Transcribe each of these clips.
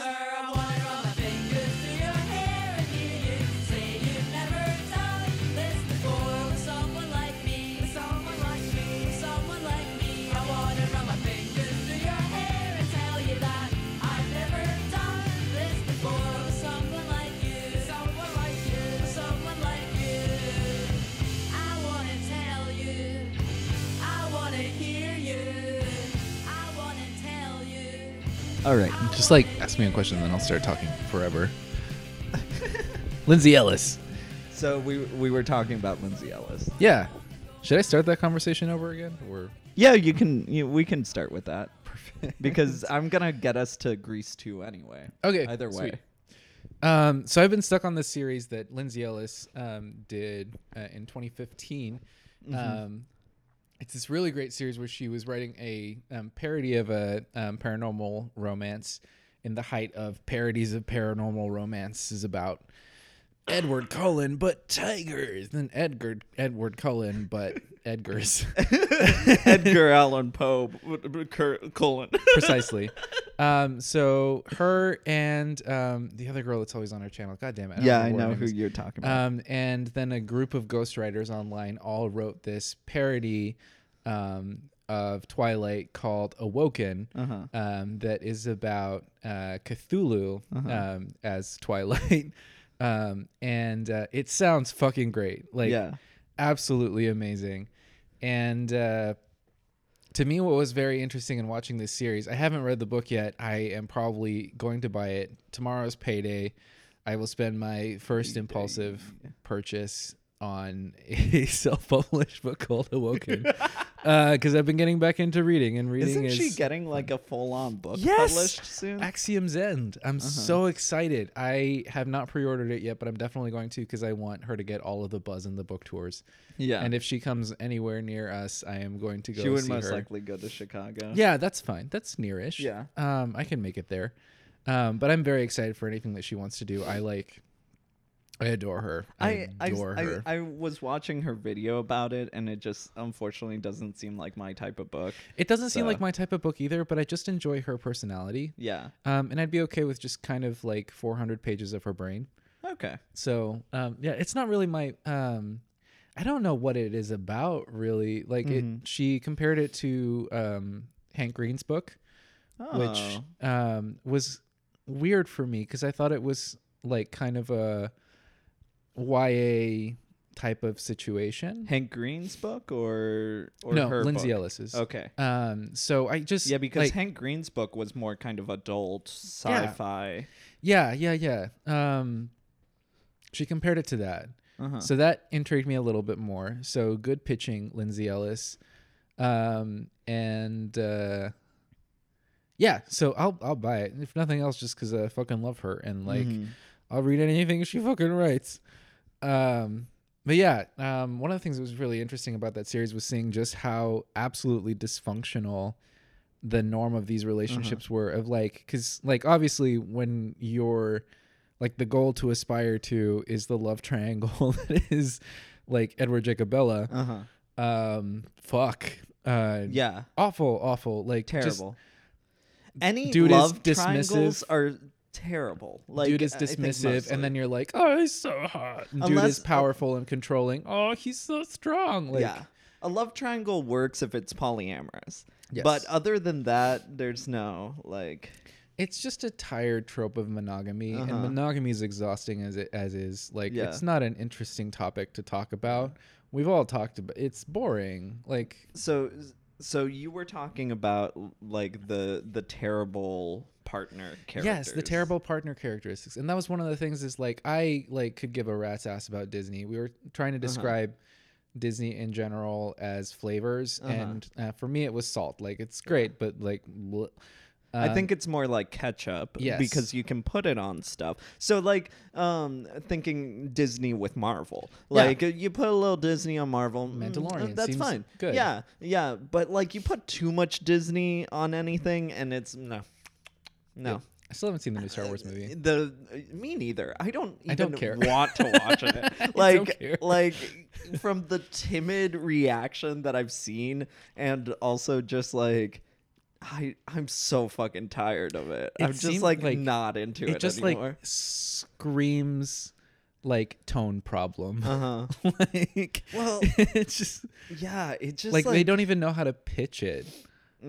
answer. All right, just like ask me a question, then I'll start talking forever. Lindsay Ellis. So we we were talking about Lindsay Ellis. Yeah. Should I start that conversation over again, or Yeah, you can. You, we can start with that because I'm gonna get us to Grease 2 anyway. Okay, Either way. sweet. Um, so I've been stuck on this series that Lindsay Ellis um, did uh, in 2015. Um, it's this really great series where she was writing a um, parody of a um, paranormal romance in the height of parodies of paranormal romance is about Edward Cullen but tigers, then Edgar Edward Cullen but Edgars. Edgar Allan Poe, Kurt Cullen. precisely. Um, so her and um, the other girl that's always on our channel. God damn it! don't yeah, I know who is. you're talking about. Um, and then a group of ghostwriters online all wrote this parody um, of Twilight called Awoken. Uh-huh. Um, that is about uh, Cthulhu Uh-huh. um, as Twilight. um, and uh, it sounds fucking great. Like yeah. absolutely amazing. And uh, to me, what was very interesting in watching this series, I haven't read the book yet. I am probably going to buy it. Tomorrow's payday. I will spend my first impulsive purchase on a self-published book called Awoken, because I've been getting back into reading and reading. Isn't is she getting like a full-on book Yes! published soon? Axiom's End. I'm Uh-huh. so excited. I have not pre-ordered it yet, but I'm definitely going to because I want her to get all of the buzz in the book tours. yeah. And if she comes anywhere near us, I am going to go she would most her. likely go to Chicago. Yeah, that's fine. That's nearish. Yeah. Um, I can make it there. Um, but I'm very excited for anything that she wants to do. I like. I adore her. I, I, adore I, her. I I was watching her video about it, and it just unfortunately doesn't seem like my type of book. it doesn't seem like my type of book either, but I just enjoy her personality. Yeah. Um, and I'd be okay with just kind of like 400 pages of her brain. Okay. So um, yeah, it's not really my. Um, I don't know what it is about really. Like Mhm. it, she compared it to um, Hank Green's book. which Oh. um, was weird for me because I thought it was like kind of a YA type of situation. Hank Green's book or or no, her Lindsay book? Ellis's. Okay. Um, so I just Yeah, because like, Hank Green's book was more kind of adult sci-fi. yeah, yeah, yeah. Um, she compared it to that, Uh-huh. so that intrigued me a little bit more. So good pitching, Lindsay Ellis. Um, and uh, yeah, so I'll I'll buy it if nothing else, just because I fucking love her and like. Mhm. I'll read anything she fucking writes. Um, but yeah, um, one of the things that was really interesting about that series was seeing just how absolutely dysfunctional the norm of these relationships were. Of like, because like obviously when you're like the goal to aspire to is the love triangle that is like Edward Jacobella. Uh-huh. Um, fuck. Uh, Yeah. awful, awful. Like just- Terrible. Any dude is love dismissive. triangles are terrible. Like dude is dismissive, and then you're like, "Oh, he's so hot." And dude is powerful and controlling. Oh, he's so strong. Like, yeah, a love triangle works if it's polyamorous. Yes. But other than that, there's no like. it's just a tired trope of monogamy, and Uh-huh. monogamy is exhausting as it as is. Like, Yeah. it's not an interesting topic to talk about. We've all talked about. It's boring. Like, So, so you were talking about like the the terrible partner characters. yes, the terrible partner characteristics, and that was one of the things. Is like I like could give a rat's ass about Disney. We were trying to Uh-huh. describe. Disney in general as flavors, Uh-huh. and uh, for me it was salt. Like it's great, but like, bleh. I Um, think it's more like ketchup yes. because you can put it on stuff. So like um thinking Disney with Marvel. Yeah. Like uh, you put a little Disney on Marvel, mm, Mandalorian that's seems fine. good. Yeah. Yeah, but like you put too much Disney on anything and it's no. No. I still haven't seen the new Star Wars movie. The me neither. I don't even I don't care. want to watch it. don't like care. like from the timid reaction that I've seen and also just like I I'm so fucking tired of it. It I'm just like, like- not into it, it just anymore. like screams like tone problem. uh huh. like Well, it's just yeah, it just like, like, they don't even know how to pitch it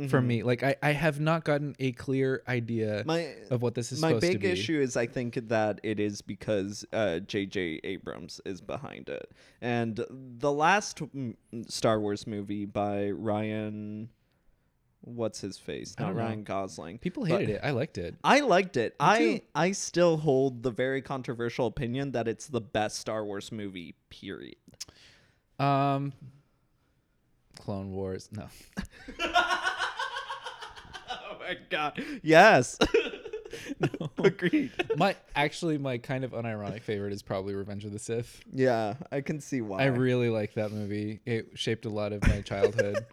for Mhm. me. Like I, I have not gotten a clear idea My of what this is my supposed to big issue is I think that it is because uh, J.J. Abrams is behind it, and the last Star Wars movie by Ryan, what's his face? I Not don't know. Ryan Gosling. People but- hated it. I liked it. I liked it. I too. I still hold the very controversial opinion that it's the best Star Wars movie. Period. Um Clone Wars. No. Oh my god. Yes. No. Agreed. my actually my kind of unironic favorite is probably Revenge of the Sith. Yeah, I can see why. I really like that movie. It shaped a lot of my childhood.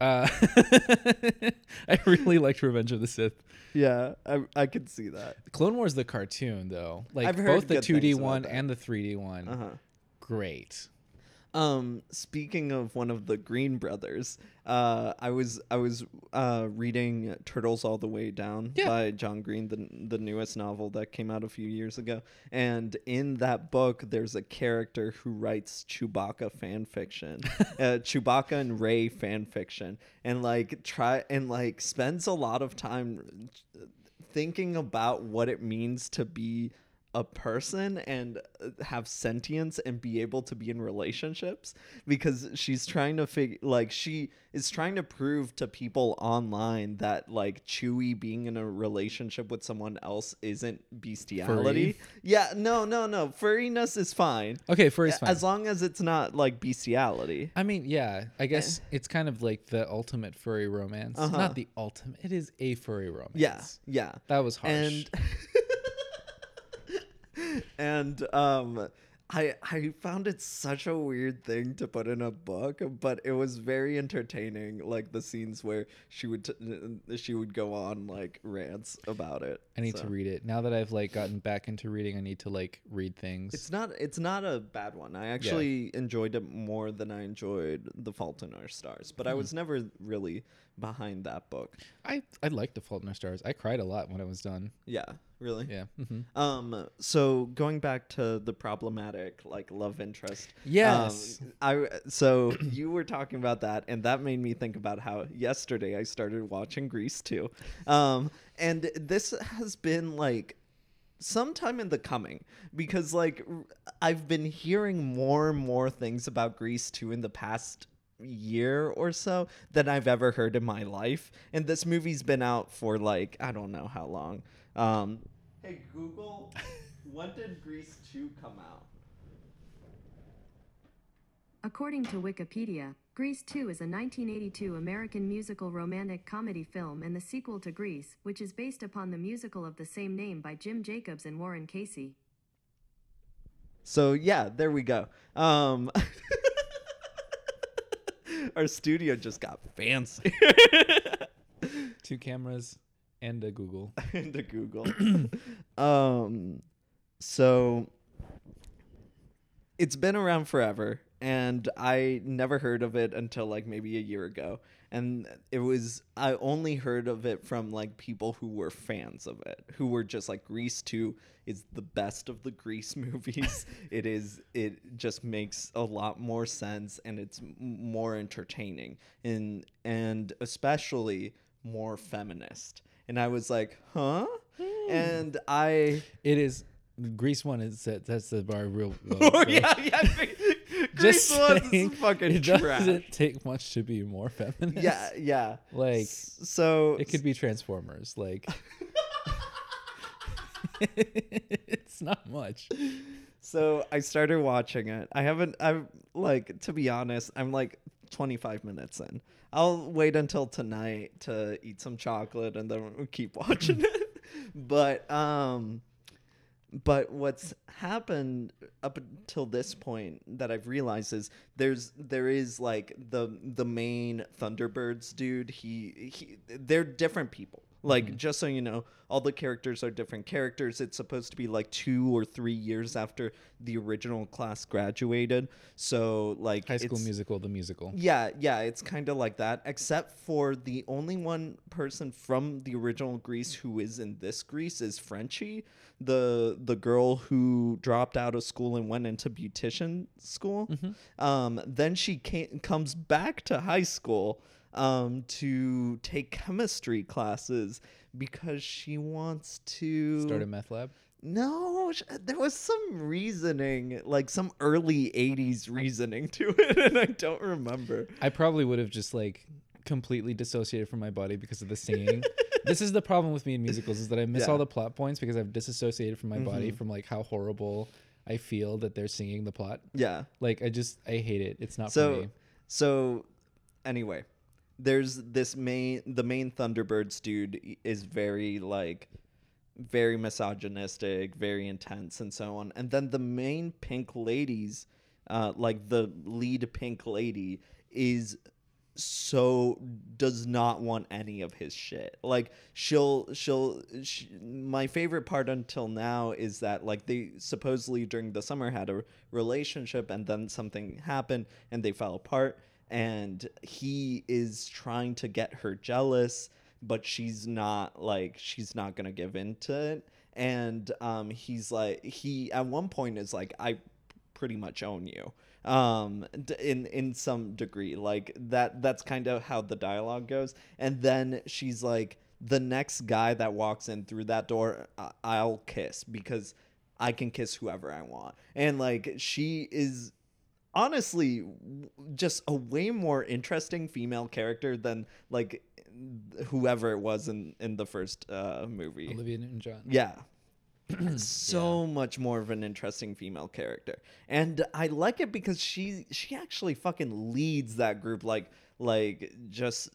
Uh, I really liked Revenge of the Sith. yeah, I I can see that. Clone Wars the cartoon though, like I've heard both the 2D one and the 3D one, Uh huh. great. Um, speaking of one of the Green brothers, uh, I was I was uh, reading Turtles All the Way Down Yeah. by John Green, the the newest novel that came out a few years ago. And in that book, there's a character who writes Chewbacca fan fiction, uh, Chewbacca and Ray fan fiction, and like try and like spends a lot of time thinking about what it means to be a person and uh, have sentience and be able to be in relationships because she's trying to figure like she is trying to prove to people online that like Chewie being in a relationship with someone else isn't bestiality. Furry? Yeah, no, no, no. Furriness is fine. Okay, furry's fine. As long as it's not like bestiality. I mean, yeah, I guess it's kind of like the ultimate furry romance. Uh-huh. Not the ultimate. It is a furry romance. Yeah, yeah. That was harsh. and and um I I found it such a weird thing to put in a book, but it was very entertaining. Like the scenes where she would t- she would go on like rants about it. I need So, to read it. Now that I've like gotten back into reading, I need to like read things. It's not it's not a bad one. I actually enjoyed it more than I enjoyed The Fault in Our Stars, but I Hmm. was never really behind that book. I I liked The Fault in Our Stars. I cried a lot when it was done. Yeah, really. Yeah. hmm Um. So going back to the problematic like love interest. Yes. Um, I so you were talking about that, and that made me think about how yesterday I started watching Grease too. Um. And this has been like sometime in the coming because like I've been hearing more and more things about Grease 2 in the past year or so than I've ever heard in my life and this movie's been out for like I don't know how long um hey Google when did Grease 2 come out According to Wikipedia, Grease 2 is a 1982 American musical romantic comedy film and the sequel to Grease, which is based upon the musical of the same name by Jim Jacobs and Warren Casey. So yeah, there we go. Um Our studio just got fancy. Two cameras and a Google. and a Google. um, so it's been around forever, and I never heard of it until like maybe a year ago. And it was I only heard of it from like people who were fans of it, who were just like Grease 2 is the best of the Grease movies. it is it just makes a lot more sense and it's more entertaining and and especially more feminist. And I was like, "Huh?" Hmm. And I It is. Grease one is that that's the bar real. Low, Oh yeah, yeah. Just saying, fucking it trash. doesn't take much to be more feminist. Yeah, yeah. Like so it could be Transformers. Like it's not much. So I started watching it. I haven't. I'm like to be honest. I'm like 25 minutes in. I'll wait until tonight to eat some chocolate and then we'll keep watching it. But um, but what's happened up until this point that I've realized is there's there is like the the main Thunderbirds dude. He he. They're different people. Like, just so you know, all the characters are different characters. It's supposed to be like two or three years after the original class graduated. So, like, High School Musical, the musical. yeah, yeah, it's kind of like that, except for the only one person from the original Grease who is in this Grease is Frenchie, the the girl who dropped out of school and went into beautician school. Um, then she came, comes back to high school um, to take chemistry classes because she wants to Start a meth lab. no, sh- there was some reasoning, like some early 80s reasoning to it, and I don't remember. I probably would have just like completely dissociated from my body because of the singing. this is the problem with me in musicals is that I miss Yeah. all the plot points because I've disassociated from my body Mhm. from like how horrible I feel that they're singing the plot. Yeah. Like I just I hate it. It's not for So, me. so anyway, there's this main, the main Thunderbirds dude is very like, very misogynistic, very intense, and so on. And then the main pink ladies, uh, like the lead pink lady, is so does not want any of his shit like she'll she'll sh my favorite part until now is that like they supposedly during the summer had a relationship and then something happened and they fell apart and he is trying to get her jealous but she's not like she's not gonna give in to it. And um he's like he at one point is like i pretty much own you. Um in in some degree like that that's kind of how the dialogue goes. And then she's like the next guy that walks in through that door I- i'll kiss because i can kiss whoever i want. And like she is honestly just a way more interesting female character than like whoever it was in in the first uh movie Olivia Newton John. yeah. so much more of an interesting female character. And I like it because she she actually fucking leads that group like like just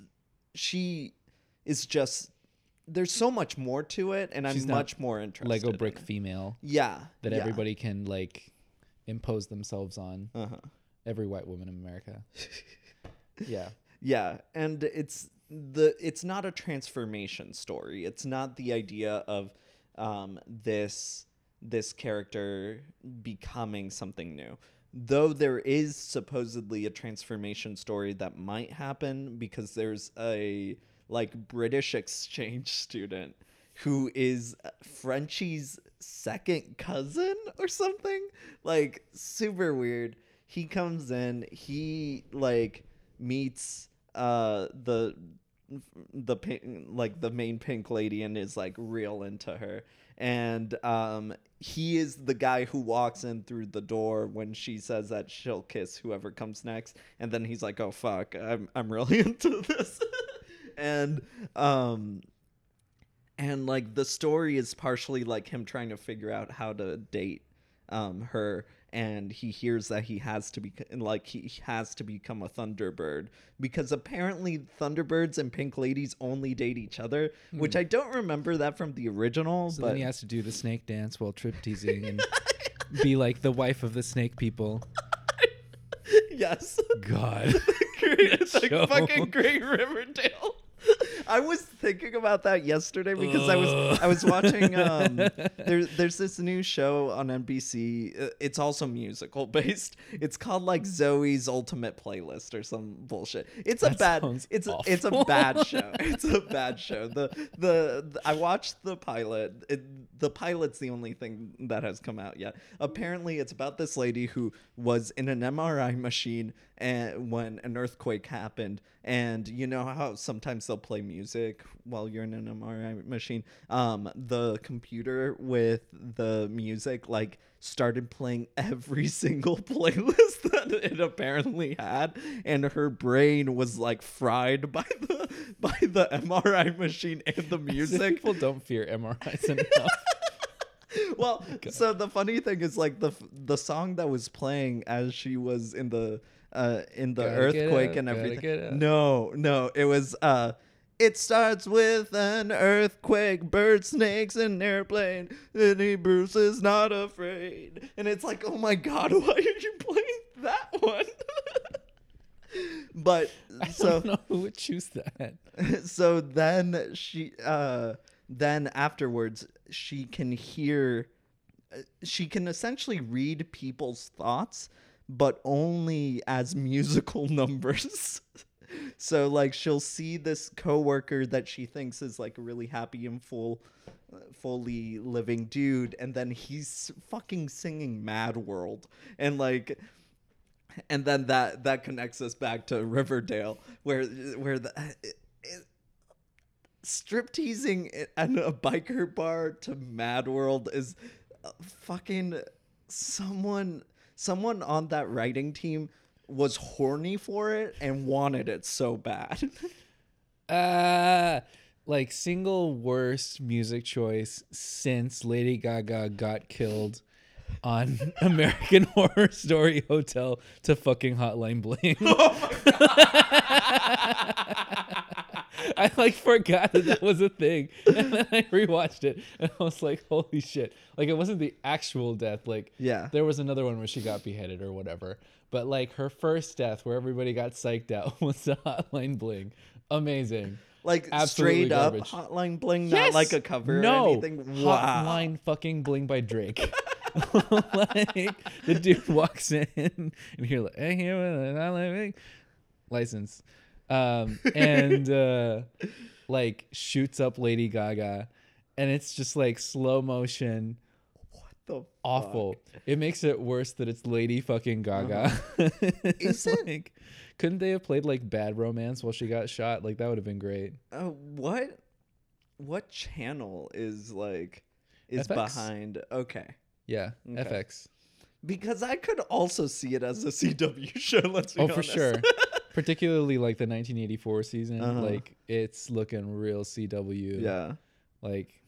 she is just there's so much more to it and She's I'm much more interested. Lego brick it. female Yeah. that yeah. everybody can like impose themselves on. uh-huh. Every white woman in America. yeah. Yeah, and it's the it's not a transformation story. It's not the idea of um, this this character becoming something new. Though there is supposedly a transformation story that might happen because there's a like British exchange student who is Frenchie's second cousin or something. Like super weird. He comes in, he like meets uh the the pink, like the main pink lady and is like real into her and um he is the guy who walks in through the door when she says that she'll kiss whoever comes next and then he's like oh fuck i'm i'm really into this and um and like the story is partially like him trying to figure out how to date um her and he hears that he has to be like he has to become a thunderbird because apparently thunderbirds and pink ladies only date each other which i don't remember that from the original Hmm. So but then he has to do the snake dance while trip teasing and be like the wife of the snake people. yes God. great, it's like fucking great Riverdale. I was thinking about that yesterday because I was I was watching um there's there's this new show on NBC. uh, It's also musical based. It's called like Zoe's Ultimate Playlist or some bullshit. It's a That bad it's a, it's a bad show. It's a bad show. The the, the I watched the pilot. It, the pilot's the only thing that has come out yet. Apparently, it's about this lady who was in an MRI machine and when an earthquake happened, and you know how sometimes they'll play music while you're in an MRI machine. Um, the computer with the music like started playing every single playlist that it apparently had and her brain was like fried by the by the MRI machine and the music People don't fear MRIs enough. well, so the funny thing is like the the song that was playing as she was in the uh in the Gotta earthquake and everything. No, no, it was uh it starts with an earthquake, bird snakes, and airplane. Any Bruce is not afraid. And it's like, oh my god, why are you playing that one? but so don't know who would choose that. so then she uh then afterwards she can hear uh, she can essentially read people's thoughts but only as musical numbers. So like she'll see this coworker that she thinks is like a really happy and full uh, fully living dude and then he's fucking singing mad world. And like and then that that connects us back to Riverdale, where where the it, it, strip teasing and a biker bar to Mad World is uh, fucking someone someone on that writing team was horny for it and wanted it so bad. Uh like single worst music choice since Lady Gaga got killed on American Horror Story Hotel to fucking Hotline Bling. I like forgot that that was a thing, and then I rewatched it, and I was like, "Holy shit!" Like it wasn't the actual death. Like Yeah. there was another one where she got beheaded or whatever. But like her first death, where everybody got psyched out, was the Hotline Bling. Amazing. like Absolutely straight up garbage. Hotline Bling, not Yes! like a cover no. or anything. Wow. Hotline fucking bling by Drake. like the dude walks in and you're like, hey, here with an hotline license. Um, and uh, like shoots up Lady Gaga. And it's just like slow motion, What The awful. It makes it worse that it's Lady fucking Gaga. Is it? like, couldn't they have played like Bad Romance while she got shot? Like that would have been great. Uh, what what channel is like is FX? behind okay Yeah, Okay. FX. because i could also see it as a cw show let's be Oh, for sure. Particularly like the 1984 season, Uh-huh. like it's looking real CW. yeah Like,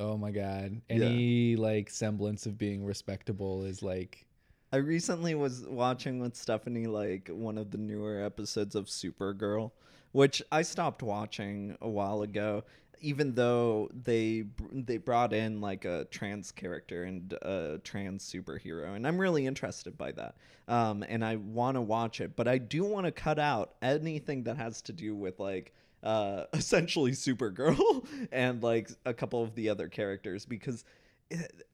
oh my god, any like semblance of being respectable is like, i recently was watching with stephanie like one of the newer episodes of supergirl which i stopped watching a while ago even though they they brought in like a trans character and a trans superhero and i'm really interested by that um, and i want to watch it but i do want to cut out anything that has to do with like uh, essentially supergirl and like a couple of the other characters because it,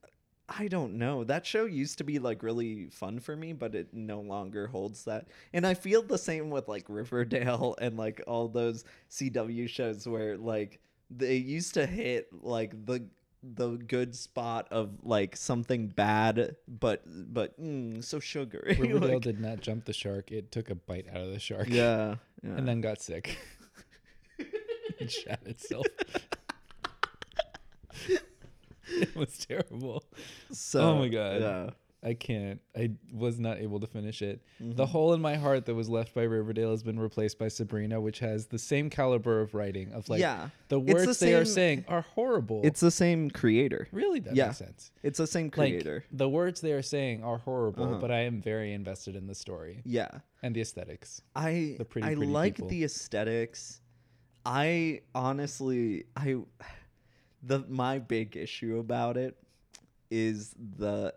I don't know. That show used to be like really fun for me, but it no longer holds that. And I feel the same with like Riverdale and like all those CW shows where like they used to hit like the the good spot of like something bad but but mm, so sugary. Riverdale Like, did not jump the shark. It took a bite out of the shark. yeah, yeah. And then got sick. and shot itself. it was terrible. so, oh my God. Yeah. I can't. I was not able to finish it. Mm-hmm. The hole in my heart that was left by Riverdale has been replaced by Sabrina, which has the same caliber of writing of like Yeah. the It's the words they are saying are horrible. It's the same creator. really that yeah. makes sense. It's the same Like creator. the words they are saying are horrible, Uh-huh. but I am very invested in the story yeah. and the aesthetics. I The pretty, I pretty like people. the aesthetics. I honestly I the my big issue about it is the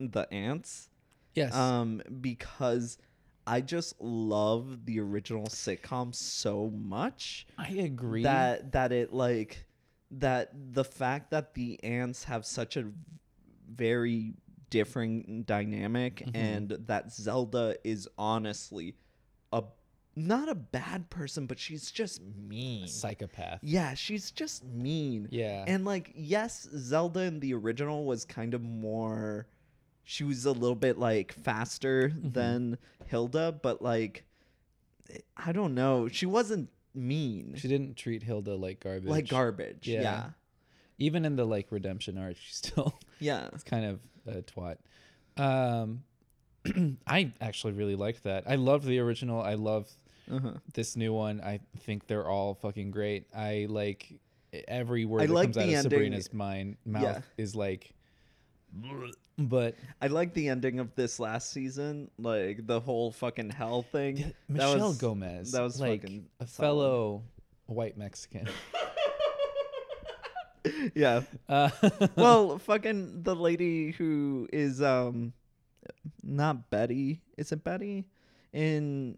the ants Yes. um because I just love the original sitcom so much I agree. that that it like that the fact that the ants have such a very different dynamic Mm-hmm. and that Zelda is honestly a not a bad person but she's just mean. psychopath. Yeah, she's just mean. Yeah. And like yes, Zelda in the original was kind of more she was a little bit like faster Mm-hmm. than Hilda, but like I don't know, she wasn't mean she didn't treat Hilda like garbage. like garbage. Yeah. Yeah. Even in the like redemption arc, she's still Yeah. it's kind of a twat. Um, I actually really liked that. I loved the original. I love Uh-huh. this new one. I think they're all fucking great. I like every word I that like comes out the of ending. Sabrina's mind mouth Yeah. is like, but I like the ending of this last season, like the whole fucking hell thing. That Michelle was- Gomez, That was like fucking a solid. fellow white Mexican. Yeah. Uh, Well, fucking the lady who is um not Betty. Is it Betty? In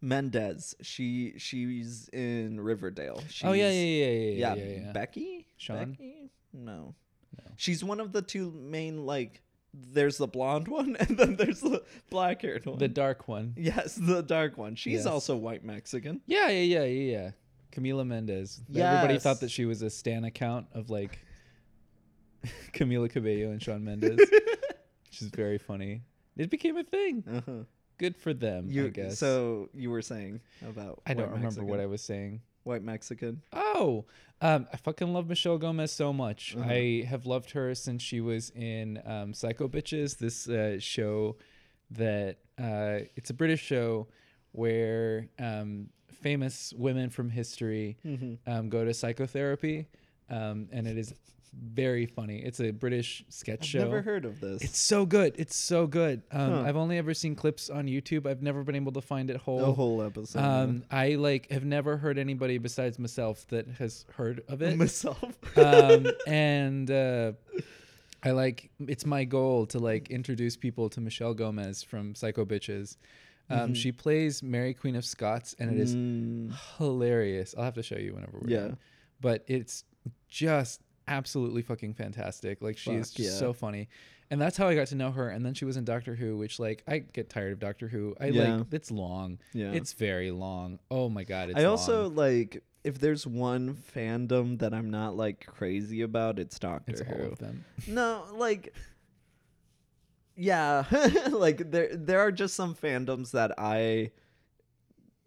Mendez. She she's in Riverdale. She's, oh yeah, yeah, yeah, yeah, yeah, yeah, yeah, yeah. Becky. Sean? Becky? No. She's one of the two main like. There's the blonde one, and then there's the black haired one. The dark one. yes, the dark one. She's Yes. also white Mexican. Yeah, yeah, yeah, yeah, yeah. Camila Mendez. Everybody thought that she was a stan account of like Camila Cabello and Sean Mendes, which is very funny. It became a thing. Uh-huh. Good for them, You I guess. so you were saying about I don't remember what I was saying. White Mexican. Oh, um, I fucking love Michelle Gomez so much. Uh-huh. I have loved her since she was in um, Psycho Bitches, this uh, show that uh, it's a British show where um, famous women from history Mm-hmm. um, go to psychotherapy, um, and it is very funny. It's a British sketch show. I've show. never heard of this. It's so good. It's so good. Um, Huh. I've only ever seen clips on YouTube. I've never been able to find it whole. the whole episode. Um, I like have never heard anybody besides myself that has heard of it. myself. um, and uh, I like it's my goal to like introduce people to Michelle Gomez from Psycho Bitches. Um, She plays Mary Queen of Scots, and it is Mm, hilarious. I'll have to show you whenever we're Yeah. done. But it's just absolutely fucking fantastic. Like she is Fuck just yeah. so funny. And that's how I got to know her. And then she was in Doctor Who, which like I get tired of Doctor Who. I Yeah. like it's long. yeah. It's very long. Oh my god, it's I also long. like if there's one fandom that I'm not like crazy about, it's Doctor it's all Who. of them. No, like yeah, like there there are just some fandoms that I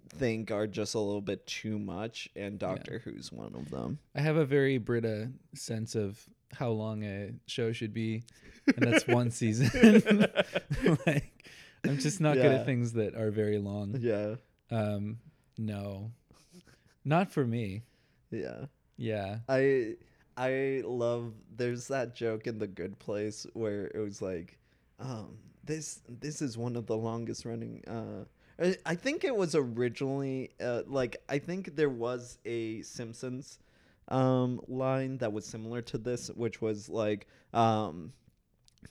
think are just a little bit too much and Doctor Who's one of them. I have a very Brita sense of how long a show should be, and that's one season. like, I'm just not good at things that are very long. Yeah. Um, no, not for me. Yeah. Yeah. I I love there's that joke in the good place where it was like um this this is one of the longest running uh I- I think it was originally uh, like I think there was a Simpsons um line that was similar to this which was like um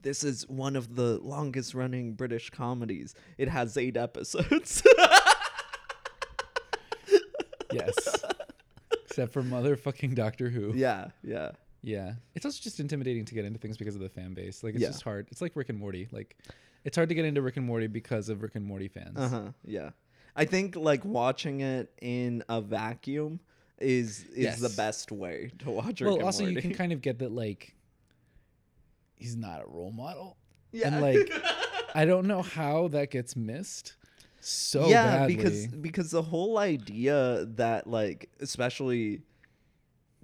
this is one of the longest running British comedies. It has 8 episodes. Yes. Except for motherfucking Doctor Who. yeah, yeah. Yeah. It's also just intimidating to get into things because of the fan base. Like it's Yeah. just hard. It's like Rick and Morty. Like it's hard to get into Rick and Morty because of Rick and Morty fans. Uh huh. Yeah. I think like watching it in a vacuum is is the best way to watch. Rick Well, also you can kind of get that like he's not a role model. yeah. And like I don't know how that gets missed so yeah, badly. because because the whole idea that like especially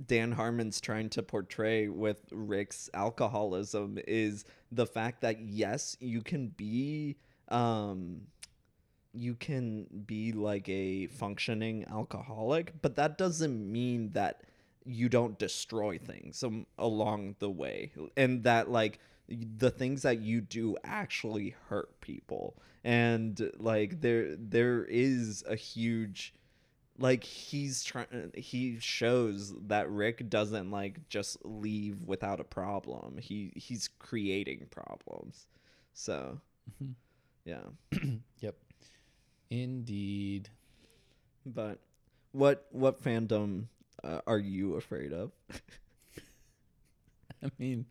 Dan Harmon's trying to portray with Rick's alcoholism is the fact that yes, you can be um you can be like a functioning alcoholic, but that doesn't mean that you don't destroy things um, along the way and that like the things that you do actually hurt people. And like there there is a huge like he's trying he shows that Rick doesn't like just leave without a problem. He he's creating problems. So Mhm. yeah. Yep. Indeed. But what what fandom uh, are you afraid of? I mean,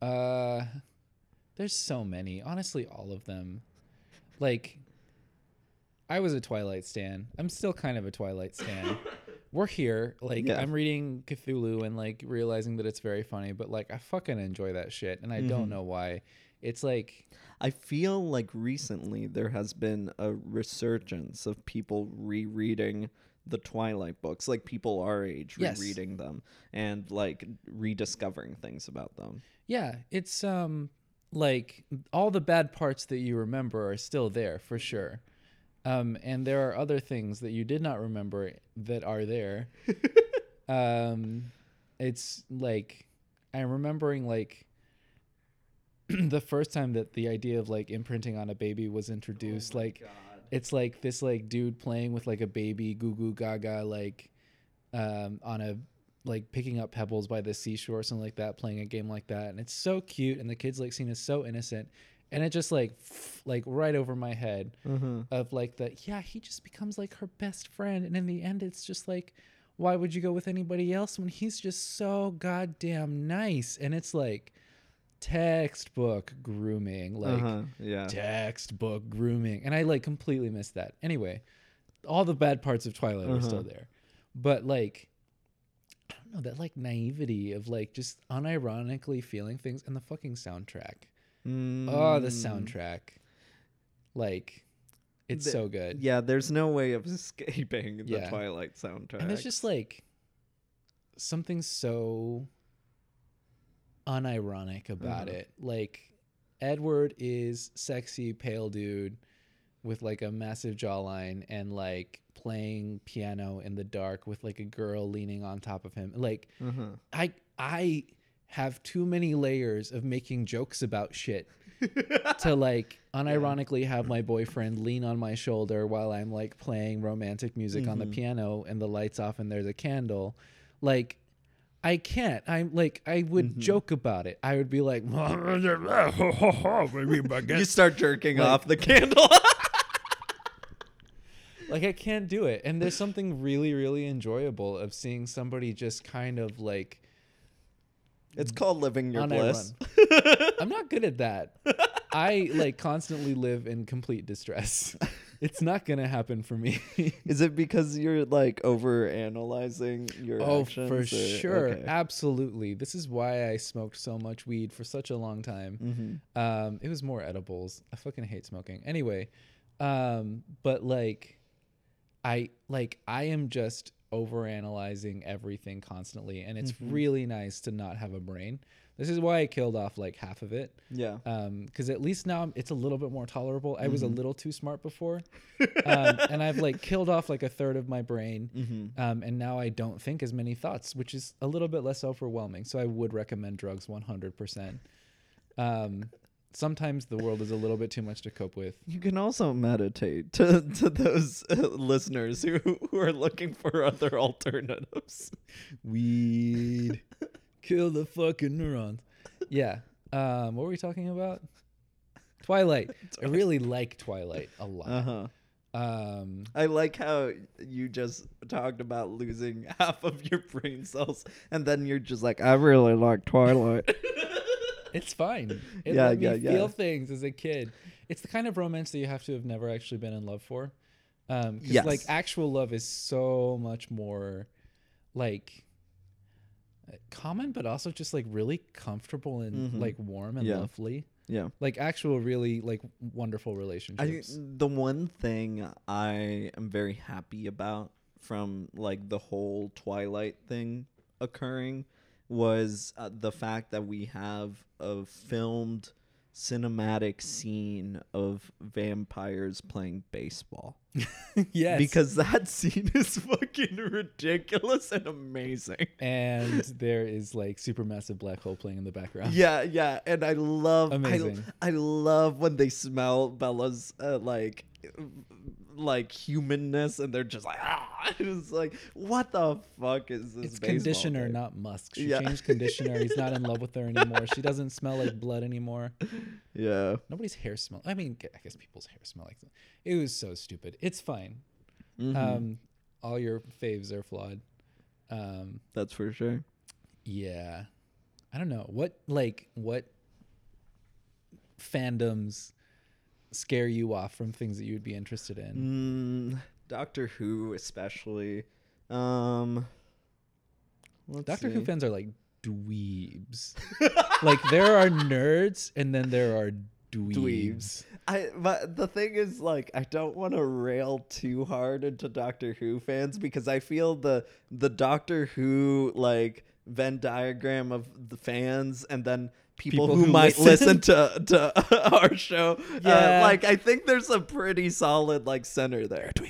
uh, there's so many. Honestly, all of them. Like, I was a Twilight stan. I'm still kind of a Twilight stan. We're here. Like, Yeah. I'm reading Cthulhu and like realizing that it's very funny, but like, I fucking enjoy that shit, and I don't Mhm. know why. It's like, I feel like recently there has been a resurgence of people rereading the Twilight books, like people our age Yes. rereading them and like rediscovering things about them. yeah, it's um, like all the bad parts that you remember are still there for sure. Um, and there are other things that you did not remember that are there. um, it's like I'm remembering like the first time that the idea of like imprinting on a baby was introduced. like it's like this like dude playing with like a baby goo goo gaga like um, on a like picking up pebbles by the seashore or something like that, playing a game like that, and it's so cute, and the kid's like scene is so innocent. And it just like f- like right over my head Uh-huh. of like the yeah he just becomes like her best friend and in the end it's just like why would you go with anybody else when he's just so goddamn nice and it's like textbook grooming like uh-huh. Yeah. textbook grooming and i like completely missed that anyway all the bad parts of twilight are still Uh-huh. there but like i don't know that like naivety of like just unironically feeling things and the fucking soundtrack oh the Mm. soundtrack like it's The- so good Yeah, there's no way of escaping the Yeah. Twilight soundtrack. and there's just like something so unironic about Uh-huh. it like edward is sexy pale dude with like a massive jawline and like playing piano in the dark with like a girl leaning on top of him like uh-huh. i i have too many layers of making jokes about shit to like unironically have my boyfriend lean on my shoulder while I'm like playing romantic music on the Mhm. piano and the lights off and there's a candle. Like I can't. I'm like I would Mhm. joke about it. I would be like you start jerking Like- off the candle. like I can't do it. And there's something really really enjoyable of seeing somebody just kind of like it's called living your on bliss. I'm not good at that. I like constantly live in complete distress. It's not gonna happen for me. Is it because you're like over analyzing your oh, actions? for or- sure, okay. absolutely. This is why I smoked so much weed for such a long time. Mhm. Um, it was more edibles. I fucking hate smoking. Anyway, um, but like, I like I am just over analyzing everything constantly, and it's Mhm. really nice to not have a brain. This is why I killed off like half of it. Yeah. um because at least now it's a little bit more tolerable i was a Mhm. little too smart before um, and i've like killed off like a third of my brain Mm-hmm. um, and now i don't think as many thoughts which is a little bit less overwhelming so i would recommend drugs 100% um, sometimes the world is a little bit too much to cope with. You can also meditate to to those uh, listeners who who are looking for other alternatives. weed. Kill the fucking neurons yeah. Um, what were we talking about? Twilight. I really like twilight a lot. Uh huh. um I like how you just talked about losing half of your brain cells, and then you're just like, I really like Twilight. It's fine. It Yeah, let me yeah, yeah. feel things as a kid. It's the kind of romance that you have to have never actually been in love for. Um, 'cause, Yes. like actual love is so much more like uh, common, but also just like really comfortable and Mhm. like warm and Yeah. lovely. yeah. Like actual really like wonderful I relationships. the one thing I am very happy about from like the whole Twilight thing occurring was uh, the fact that we have a filmed cinematic scene of vampires playing baseball. yes. Because that scene is fucking ridiculous and amazing. and there is like supermassive black hole playing in the background. Yeah, yeah, and I love Amazing. I, I love when they smell Bella's uh, like like humanness and they're just like ah it's like what the fuck is this It's conditioner, not musk. She Yeah. changed conditioner. He's not in love with her anymore. She doesn't smell like blood anymore. yeah Nobody's hair smell. I mean, I guess people's hair smell like that. It was so stupid. It's fine. Mhm. Um, all your faves are flawed. Um, that's for sure yeah, I don't know what like what fandoms scare you off from things that you would be interested in. mm, Doctor Who especially um Doctor Who fans are like dweebs. like there are nerds and then there are dweebs. Dweebs. I but the thing is like I don't want to rail too hard into Doctor Who fans because I feel the the Doctor Who like Venn diagram of the fans and then people, People who, who might listen. listen to to our show. Yeah. Uh, like I think there's a pretty solid like center there.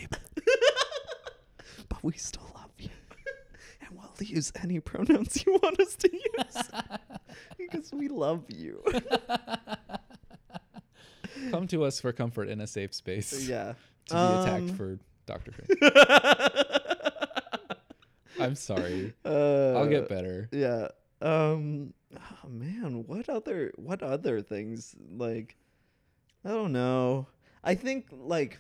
But we still love you. And we'll use any pronouns you want us to use. because we love you. Come to us for comfort in a safe space. yeah. To be attacked Um, for Doctor Who. I'm sorry. Uh, I'll get better. Yeah. Um. Oh man, what other what other things like? I don't know. I think like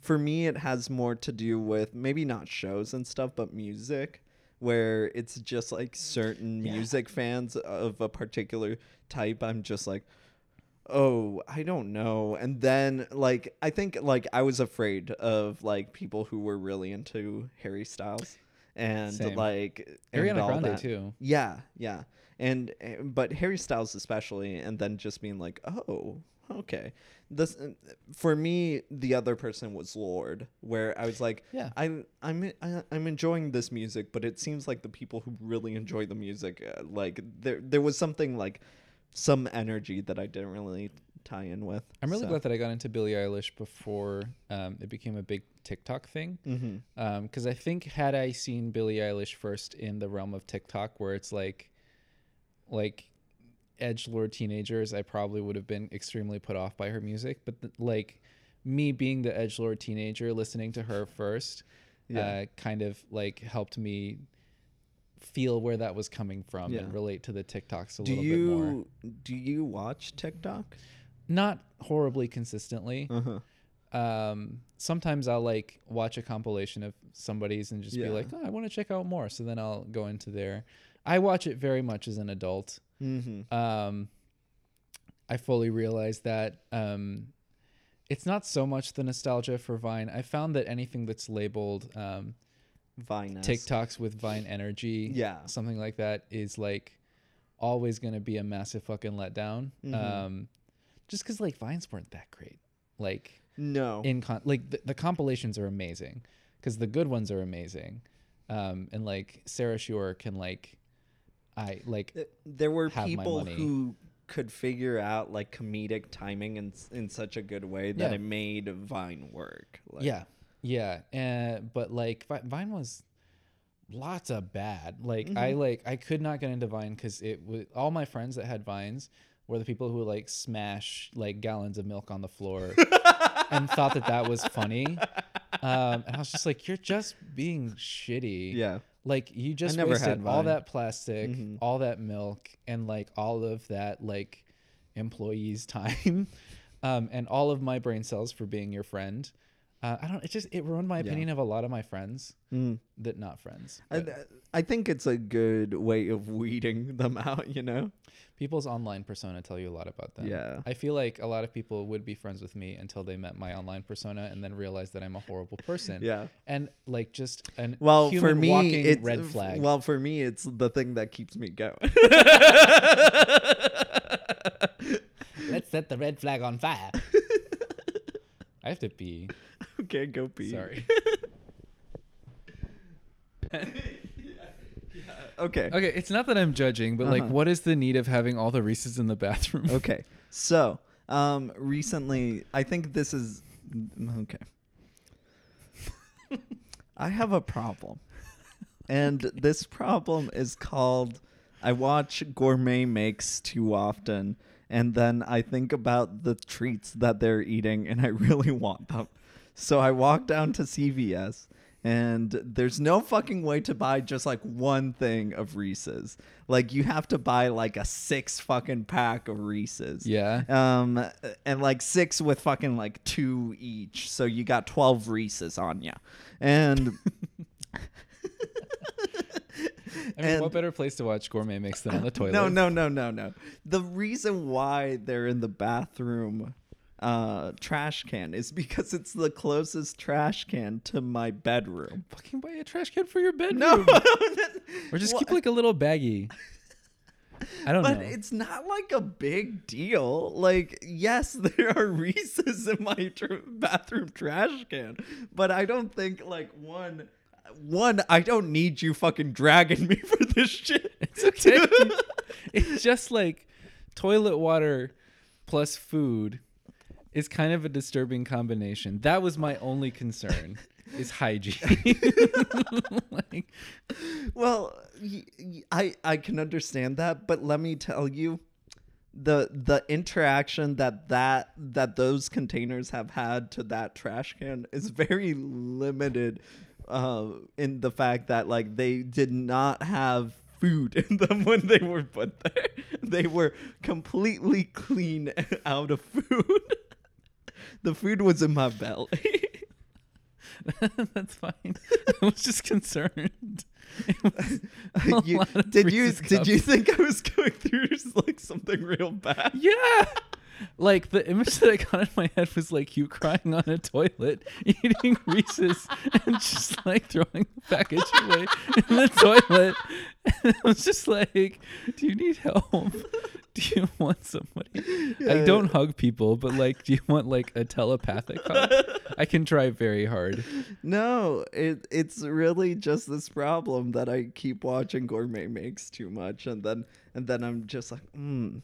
for me it has more to do with maybe not shows and stuff, but music where it's just like certain Yeah. music fans of a particular type. I'm just like, oh, I don't know. And then like I think like I was afraid of like people who were really into Harry Styles and Same. like and Ariana all Grande that. too. Yeah, yeah. And uh, but Harry Styles especially and then just being like, "Oh, okay." This uh, for me the other person was Lorde where I was like, Yeah. I I'm I, I'm enjoying this music, but it seems like the people who really enjoy the music uh, like there there was something like some energy that I didn't really tie in with. I'm really so. glad that I got into Billie Eilish before um, it became a big TikTok thing. Because I think had I seen Billie Eilish first in the realm of TikTok, where it's like, like, edge lord teenagers, I probably would have been extremely put off by her music. But th- like, me being the edge lord teenager, listening to her first, Yeah. uh, kind of like helped me feel where that was coming from Yeah. and relate to the TikToks a Do little bit more. you do you watch TikTok? Not horribly consistently. Uh-huh. um sometimes i'll like watch a compilation of somebody's and just Yeah. be like oh i want to check out more so then i'll go into there i watch it very much as an adult Mhm. um i fully realize that um it's not so much the nostalgia for vine i found that anything that's labeled um Vine tiktoks with vine energy Yeah. something like that is like always going to be a massive fucking letdown Mhm. um just because like vines weren't that great like No. in con- like the, the compilations are amazing because the good ones are amazing um and like sarah Shore can like i like there were people who could figure out like comedic timing in in such a good way that Yeah. it made Vine work. Like, yeah yeah uh, but like vine was lots of bad like i Mm-hmm. like i could not get into vine because it was all my friends that had vines were the people who like smash like gallons of milk on the floor and thought that that was funny um and i was just like you're just being shitty Yeah. like you just never wasted had all that plastic Mhm. all that milk and like all of that like employees time um and all of my brain cells for being your friend uh, i don't it just it ruined my Yeah. opinion of a lot of my friends Mm. that not friends I, I think it's a good way of weeding them out, you know? people's online persona tell you a lot about them Yeah. i feel like a lot of people would be friends with me until they met my online persona and then realized that i'm a horrible person Yeah. and like just an Well, for me, walking it's red flag Well, for me, it's the thing that keeps me going. let's set the red flag on fire i have to pee okay, go pee. sorry Okay. Okay, it's not that I'm judging, but like, Uh-huh. what is the need of having all the Reese's in the bathroom? Okay. So, um, recently, I think this is okay. I have a problem, and this problem is called I watch gourmet makes too often, and then I think about the treats that they're eating, and I really want them. So I walk down to CVS. And there's no fucking way to buy just like one thing of Reese's. Like you have to buy like a six fucking pack of Reese's. Yeah. Um, and like six with fucking like two each. So you got 12 Reese's on you. And I mean, and- what better place to watch gourmet makes than on the toilet? no, no, no, no, no. The reason why they're in the bathroom uh trash can is because it's the closest trash can to my bedroom. Fucking buy a trash can for your bedroom. No. Or just Wha- keep like a little baggie. I don't know. but know. it's not like a big deal. Like, yes, there are Reese's in my tr- bathroom trash can, but I don't think like one, one. I don't need you fucking dragging me for this shit. It's okay. it's just like toilet water plus food is kind of a disturbing combination. That was my only concern. is hygiene. like, well, I can understand that, but let me tell you, the the interaction that that that those containers have had to that trash can is very limited. Uh, in the fact that like they did not have food in them when they were put there, they were completely clean out of food. The food was in my belly. That's fine. I was just concerned. Was You- did you Reese's did you think I was going through like something real bad? Yeah. Like the image that I got in my head was like you crying on a toilet, eating Reese's, and just like throwing the package away in the toilet. And I was just like, "Do you need help? Do you want somebody?" I don't hug people, but like, do you want like a telepathic hug? I can try very hard. No, it it's really just this problem that I keep watching Gourmet Makes too much, and then and then I'm just like, mm,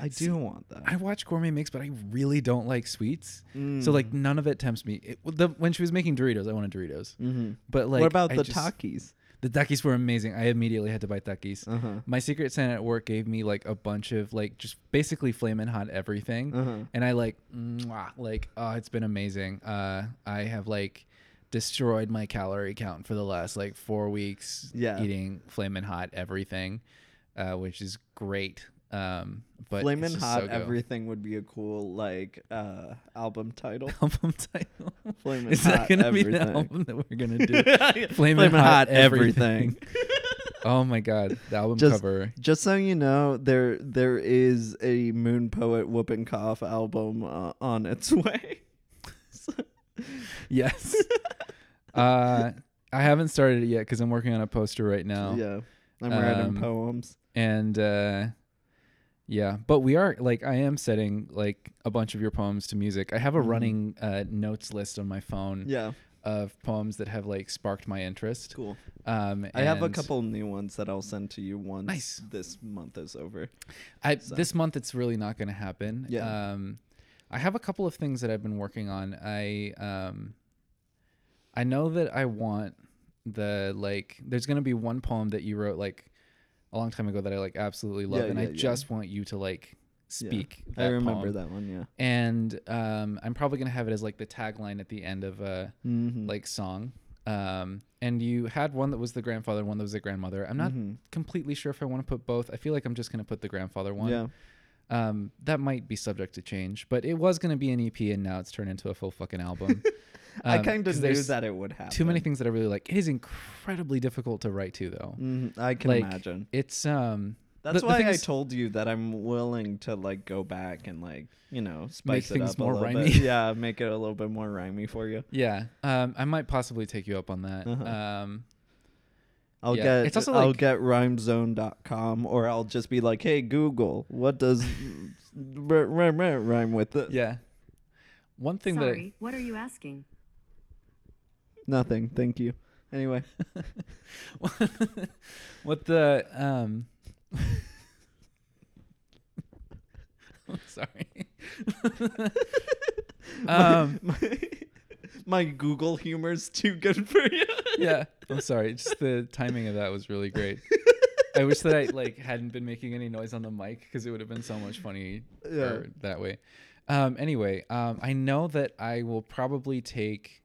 I do want that. I watch Gourmet Makes, but I really don't like sweets. So Mm. like none of it tempts me. It, the, when she was making Doritos, I wanted Doritos. Mhm. But like, what about I the just- Takis? The Takis were amazing. I immediately had to buy Takis. Uh-huh. My secret Santa at work gave me like a bunch of like just basically flamin' hot everything, Uh-huh. and I like mwah, like oh it's been amazing. Uh, I have like destroyed my calorie count for the last like four weeks. Yeah. eating flamin' hot everything, uh, which is great. Um, but Flamin' Hot so. Everything would be a cool like uh album title. album title. Flamin' Is Hot that gonna be Everything. the album that we're gonna do? Flamin' Flamin' Hot Hot Everything. Everything. oh my god, the album Just- cover. Just so you know, there there is a Moon Poet Whooping Cough album uh, on its way. Yes. uh, I haven't started it yet because I'm working on a poster right now. Yeah, I'm writing Um, poems. And uh, yeah, but we are like I am setting like a bunch of your poems to music. I have a Mhm. running uh, notes list on my phone Yeah, of poems that have like sparked my interest. cool. Um, I have a couple new ones that I'll send to you once Nice. this month is over. I, so. This month it's really not going to happen. Yeah. Um, I have a couple of things that I've been working on. I um, I know that I want the like. There's going to be one poem that you wrote like a long time ago that I like absolutely love, Yeah, and yeah, I yeah. just want you to like speak. I remember poem. that one. Yeah. And um, I'm probably going to have it as like the tagline at the end of a Mm-hmm. like song. Um, and you had one that was the grandfather, one that was the grandmother. I'm not Mhm. completely sure if I want to put both. I feel like I'm just going to put the grandfather one. Yeah. Um, that might be subject to change, but it was going to be an EP, and now it's turned into a full fucking album. I Um, kind 'cause of knew that it would happen. Too many things that I really like. It is incredibly difficult to write to, though. Mhm, I can Like, imagine. It's um, That's the why thing I is- told you that I'm willing to like go back and like you know spice it things up more a little rhymey. bit. Yeah, make it a little bit more rhymey for you. yeah. Um, I might possibly take you up on that. Uh-huh. Um, I'll Yeah, get it's also I'll like- get rhymezone.com or I'll just be like, "Hey Google, what does r- r- r- rhyme with it?" yeah. One thing Sorry, what are you asking? Nothing. Thank you. Anyway, what the um. I'm sorry. um. my, my Google humor's too good for you. yeah i'm sorry just the timing of that was really great i wish that i like hadn't been making any noise on the mic because it would have been so much funny Yeah. that way um anyway um i know that i will probably take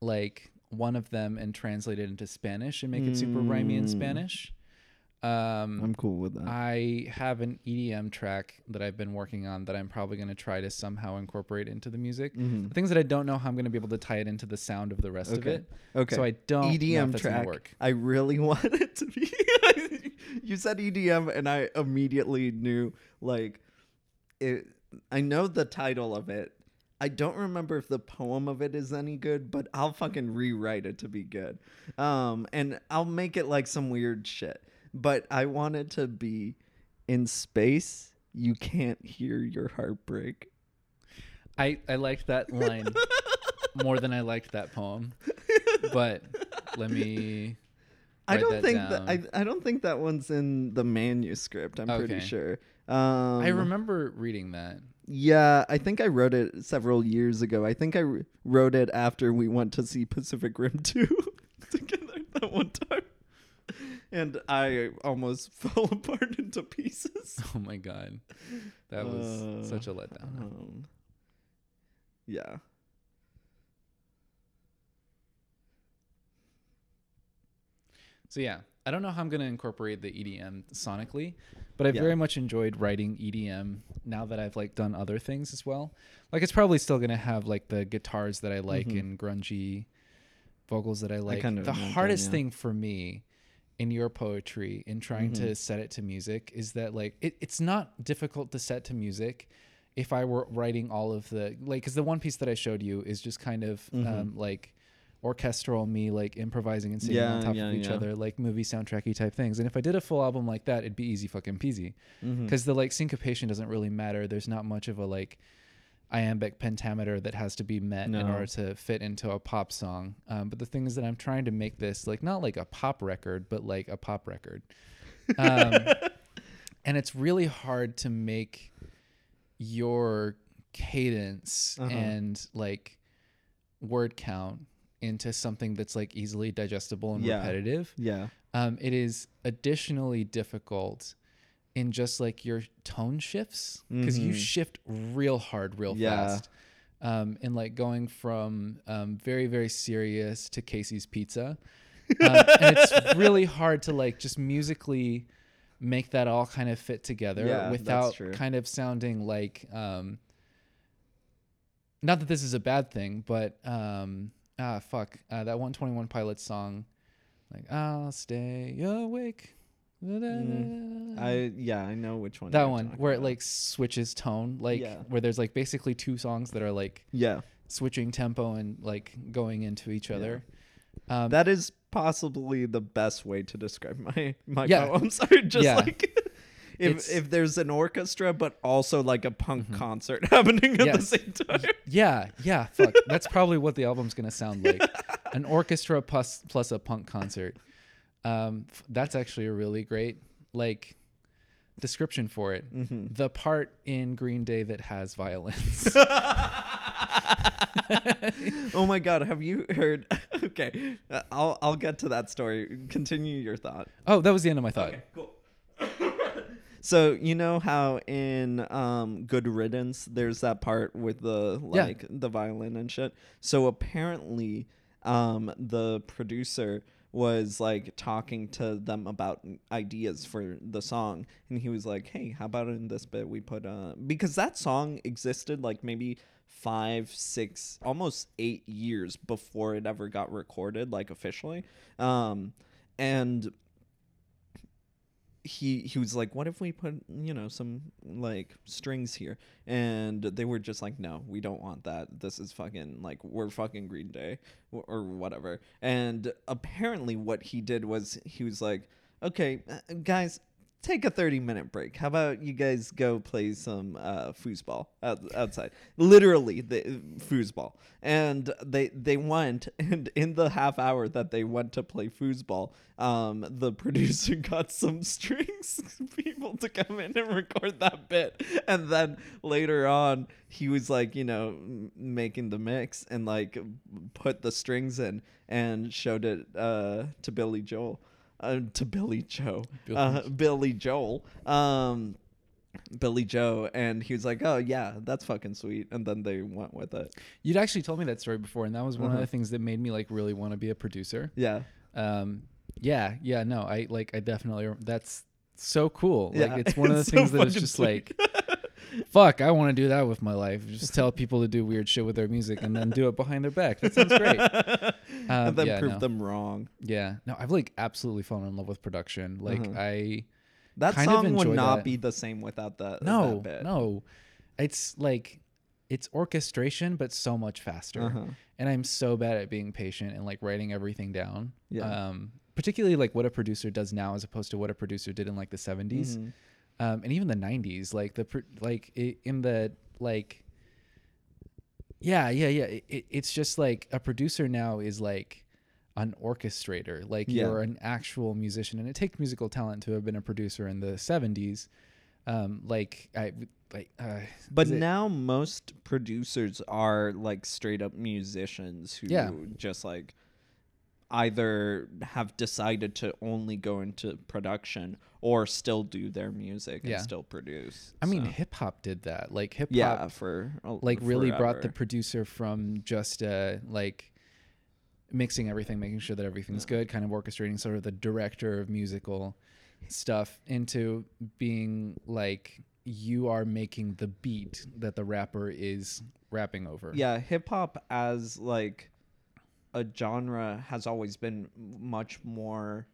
like one of them and translate it into spanish and make it super rhymey in Mm. spanish um I'm cool with that. I have an EDM track that I've been working on that I'm probably going to try to somehow incorporate into the music. Mhm. The things that I don't know how I'm going to be able to tie it into the sound of the rest of it. Okay. So I don't EDM track. work. I really want it to be. you said EDM, and I immediately knew like it. I know the title of it. I don't remember if the poem of it is any good, but I'll fucking rewrite it to be good. Um, and I'll make it like some weird shit. But I want it to be in space. You can't hear your heartbreak. I I liked that line more than I liked that poem. But let me. I don't that think down. that I, I don't think that one's in the manuscript. I'm pretty sure. Um, I remember reading that. Yeah, I think I wrote it several years ago. I think I wrote it after we went to see Pacific Rim 2 together that one time. And I almost fell apart into pieces. Oh my god, that was Uh, such a letdown. Um, yeah. So yeah, I don't know how I'm gonna incorporate the EDM sonically, but I've Yeah. very much enjoyed writing EDM now that I've like done other things as well. Like it's probably still gonna have like the guitars that I like Mhm. and grungy vocals that I like. kind of the hardest yeah. thing for me in your poetry in trying Mm-hmm. to set it to music is that like it, it's not difficult to set to music if I were writing all of the like because the one piece that I showed you is just kind of um, like orchestral me like improvising and singing on Mm-hmm. Top yeah, of each yeah. other like movie soundtracky type things and if I did a full album like that it'd be easy fucking peasy Mm-hmm. because the like syncopation doesn't really matter there's not much of a like iambic pentameter that has to be met in order to fit into a pop song um, but the thing is that i'm trying to make this like not like a pop record but like a pop record um, and it's really hard to make your cadence Uh-huh. and like word count into something that's like easily digestible and Yeah. repetitive Yeah. um, it is additionally difficult in just like your tone shifts because you Mhm. shift real hard real Yeah. fast um, and like going from um, very very serious to casey's pizza um, and it's really hard to like just musically make that all kind of fit together Yeah, without kind of sounding like um, not that this is a bad thing but um, ah fuck uh, that 121 pilots song like I'll stay awake. I yeah, I know which one. that one where it like switches tone, like Yeah. where there's like basically two songs that are like yeah, switching tempo and like going into each other. Um, that is possibly the best way to describe my my Yeah. poems. Are just Yeah. like if It's- if there's an orchestra, but also like a punk concert happening at the Yes. same time. yeah, yeah, fuck. That's probably what the album's gonna sound like. An orchestra plus plus a punk concert. Um, that's actually a really great like description for it. Mm-hmm. The part in Green Day that has violins. oh my god, have you heard? Okay, uh, I'll I'll get to that story. Continue your thought. oh, that was the end of my thought. cool. So you know how in um, Good Riddance, there's that part with the Yeah. like the violin and shit. So apparently, um, the producer was like talking to them about ideas for the song and he was like hey how about in this bit we put uh because that song existed like maybe five six almost eight years before it ever got recorded like officially um and he he was like what if we put you know some like strings here? And they were just like no we don't want that. This is fucking like we're fucking green day or whatever. And apparently what he did was he was like okay uh, guys take a 30 minute break. How about you guys go play some uh foosball out, outside? Literally the foosball. And they they went and in the half hour that they went to play foosball um the producer got some strings people to come in and record that bit. And then later on he was like you know making the mix and like put the strings in and showed it uh to billy joel uh, to billie joe Billy uh, billy joel um Billie Joe, and he was like, "Oh yeah, that's fucking sweet," and then they went with it. You'd actually told me that story before, and that was one Uh-huh. of the things that made me like really want to be a producer. Yeah, Um, yeah, yeah, no, I like, I definitely, that's so cool. Yeah, like, it's one of the so things that is just sweet. like, fuck, I want to do that with my life. Just tell people to do weird shit with their music and then do it behind their back. That sounds great. Um, and then yeah, prove no. them wrong. Yeah, no, I've like absolutely fallen in love with production. Like, Uh-huh. I That song would not that. be the same without that. no, that bit. no, it's like, it's orchestration, but so much faster. Uh-huh. and I'm so bad at being patient and like writing everything down. Yeah. Um, particularly like what a producer does now as opposed to what a producer did in like the 70s Mhm. Um, and even the 90s. Like the like in the like yeah yeah yeah. It, it- it's just like a producer now is like an orchestrator. Like Yeah. you're an actual musician, and it takes musical talent to have been a producer in the 70s. Um, like I like. Uh, But now most producers are like straight up musicians who Yeah. just like either have decided to only go into production or still do their music Yeah. and still produce. I mean, hip hop did that. Like hip hop yeah, for a- like really brought the producer from just uh like mixing everything, making sure that everything's good, kind of orchestrating sort of the director of musical stuff into being like you are making the beat that the rapper is rapping over. yeah hip hop as like a genre has always been much more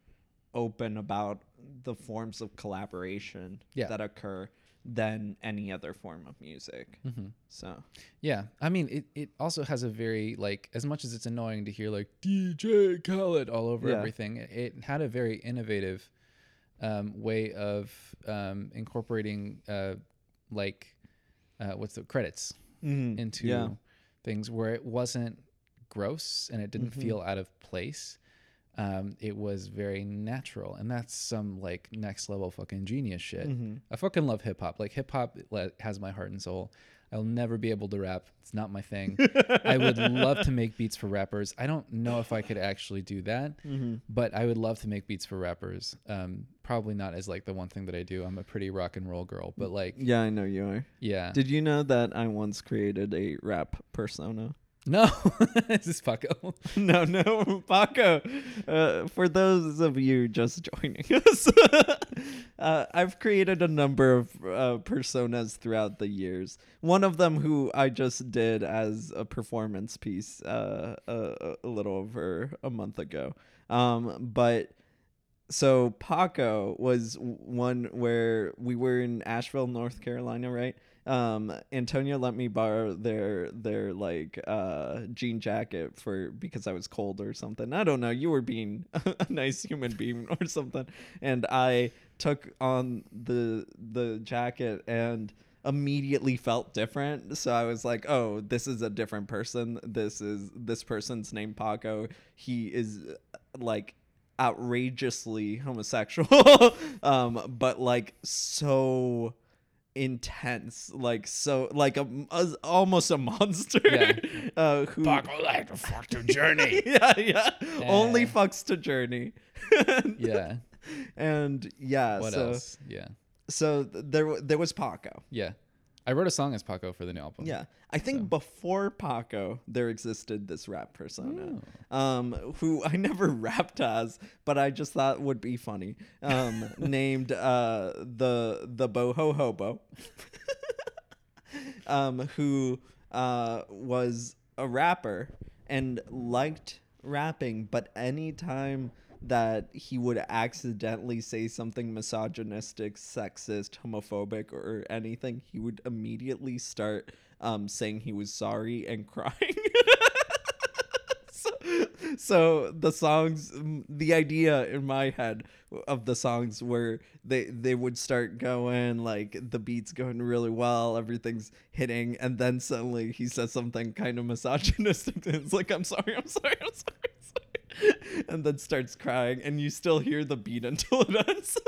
open about the forms of collaboration Yeah. that occur than any other form of music so Yeah, I mean, it, it also has a very like as much as it's annoying to hear like DJ Khaled all over Yeah. everything. It, it had a very innovative um, way of um, incorporating uh, like uh, what's the credits Mhm. into Yeah. things where it wasn't gross and it didn't Mm-hmm. feel out of place. Um, it was very natural, and that's some like next level fucking genius shit. Mm-hmm. I fucking love hip hop. Like hip hop has my heart and soul. I'll never be able to rap. It's not my thing. I would love to make beats for rappers. I don't know if I could actually do that, Mm-hmm. but I would love to make beats for rappers. Um, probably not as like the one thing that I do. I'm a pretty rock and roll girl, but like, yeah i know you are yeah. did you know that i once created a rap persona no, this is Paco? no, no, Paco. Uh, for those of you just joining us, uh, I've created a number of uh, personas throughout the years. One of them, who I just did as a performance piece, uh, a, a little over a month ago. Um, but so Paco was one where we were in Asheville, North Carolina, right? Um, Antonio let me borrow their their like uh jean jacket for because I was cold or something. I don't know. You were being a nice human being or something, and I took on the the jacket and immediately felt different. So i was like oh this is a different person. This is this person's named paco. He is like outrageously homosexual. Um but like so intense like so like a, a- almost a monster Yeah. uh who Paco like to fuck to Journey. yeah yeah only fucks to journey yeah. and yeah What so else? Yeah. so there there was paco Yeah. I wrote a song as Paco for the new album. Yeah, I think before Paco, there existed this rap persona, Oh. um, who I never rapped as, but I just thought would be funny. Um, named uh, the the Boho Hobo, um, who uh, was a rapper and liked rapping, but anytime that he would accidentally say something misogynistic, sexist, homophobic, or anything, he would immediately start um, saying he was sorry and crying. so, so the songs, the idea in my head of the songs where they they would start going like the beats going really well, everything's hitting, and then suddenly he says something kind of misogynistic. And it's like I'm sorry, I'm sorry, I'm sorry. And then starts crying, and you still hear the beat until it ends.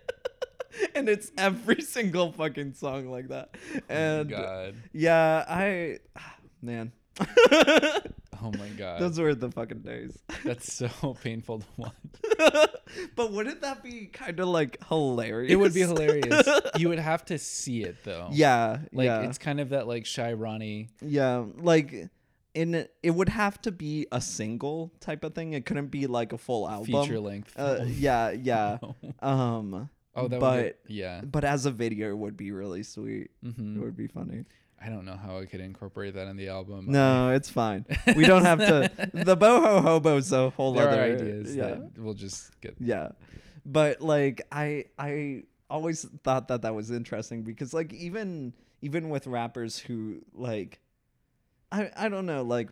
and it's every single fucking song like that. Oh and God. yeah, I man. Oh my God. Those were the fucking days. That's so painful to watch. but wouldn't that be kind of like hilarious? It would be hilarious. you would have to see it though. Yeah, Like yeah, it's kind of that like shy Ronnie. yeah. Like in it would have to be a single type of thing. It couldn't be like a full album. Feature length Uh, yeah, yeah. Um. Oh, that but would be, yeah. but as a video, it would be really sweet. hmm It would be funny. I don't know how I could incorporate that in the album. No, it's fine. We don't have to. The boho hobo's a whole there other ideas Yeah, we'll just get. yeah. But like, I I always thought that that was interesting because like even even with rappers who like, I I don't know like.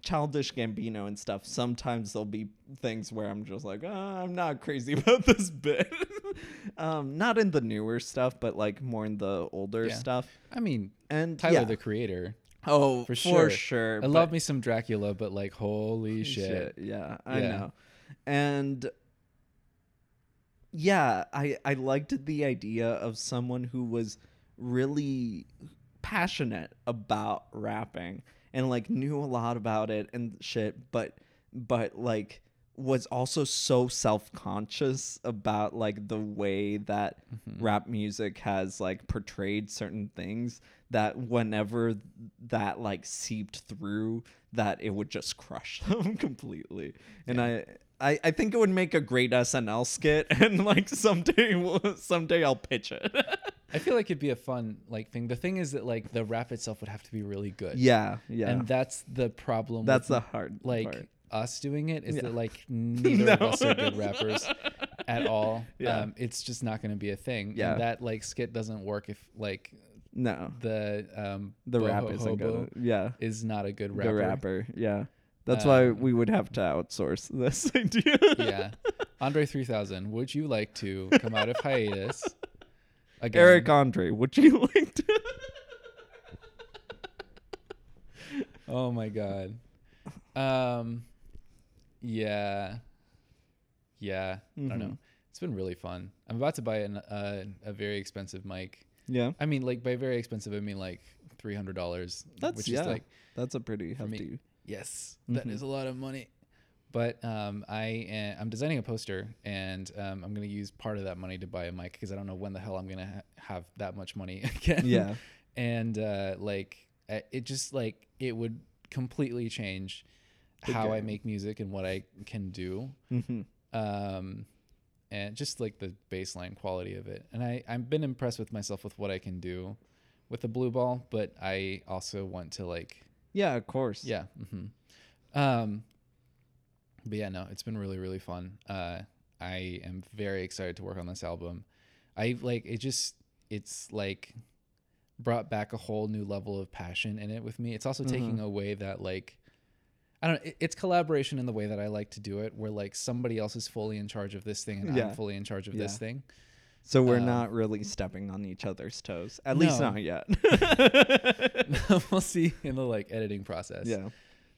Childish Gambino and stuff. Sometimes there'll be things where I'm just like, oh, I'm not crazy about this bit. um, not in the newer stuff, but like more in the older Yeah. stuff. I mean, And Tyler yeah. the Creator. oh, for sure. for sure. I love me some Dracula, but like, holy shit. Yeah, I Yeah. know. And yeah, I I liked the idea of someone who was really passionate about rapping and like knew a lot about it and shit, but but like was also so self-conscious about like the way that Mm-hmm. rap music has like portrayed certain things that whenever that like seeped through that it would just crush them completely. And I, I i think it would make a great snl skit and like someday we'll- someday i'll pitch it I feel like it'd be a fun like thing. The thing is that like the rap itself would have to be really good. yeah yeah And that's the problem. that's with, the hard like part. us doing it is Yeah. that like neither of us are good rappers at all. Yeah. Um, it's just not going to be a thing. Yeah. And that like skit doesn't work if like no the um the rap isn't gonna yeah is not a good rapper. the rapper yeah that's why Um, we would have to outsource this idea yeah. Andre 3000, would you like to come out of hiatus? Again, eric andre would you like to Oh my god. Um yeah. Yeah, I don't know. Mhm. It's been really fun. I'm about to buy an, uh, a very expensive mic. yeah I mean like by very expensive I mean like $300, that's which yeah is like that's a pretty me. hefty yes, that Mhm. is a lot of money. But um, I am, I'm designing a poster, and um, I'm going to use part of that money to buy a mic because I don't know when the hell I'm going to ha- have that much money again. yeah and uh, like it just like it would completely change The how I make music and what I can do. hmm Um, and just like the baseline quality of it. And I I've been impressed with myself with what I can do with the blue ball, but I also want to like yeah of course yeah. hmm Um, but yeah, no, it's been really really fun. Uh, I am very excited to work on this album. I like it. Just it's like brought back a whole new level of passion in it with me. It's also taking away that like. I don't know. It's collaboration in the way that I like to do it, where like somebody else is fully in charge of this thing and Yeah. I'm fully in charge of this thing. So we're Um, not really stepping on each other's toes. At least not yet. we'll see in the like editing process yeah.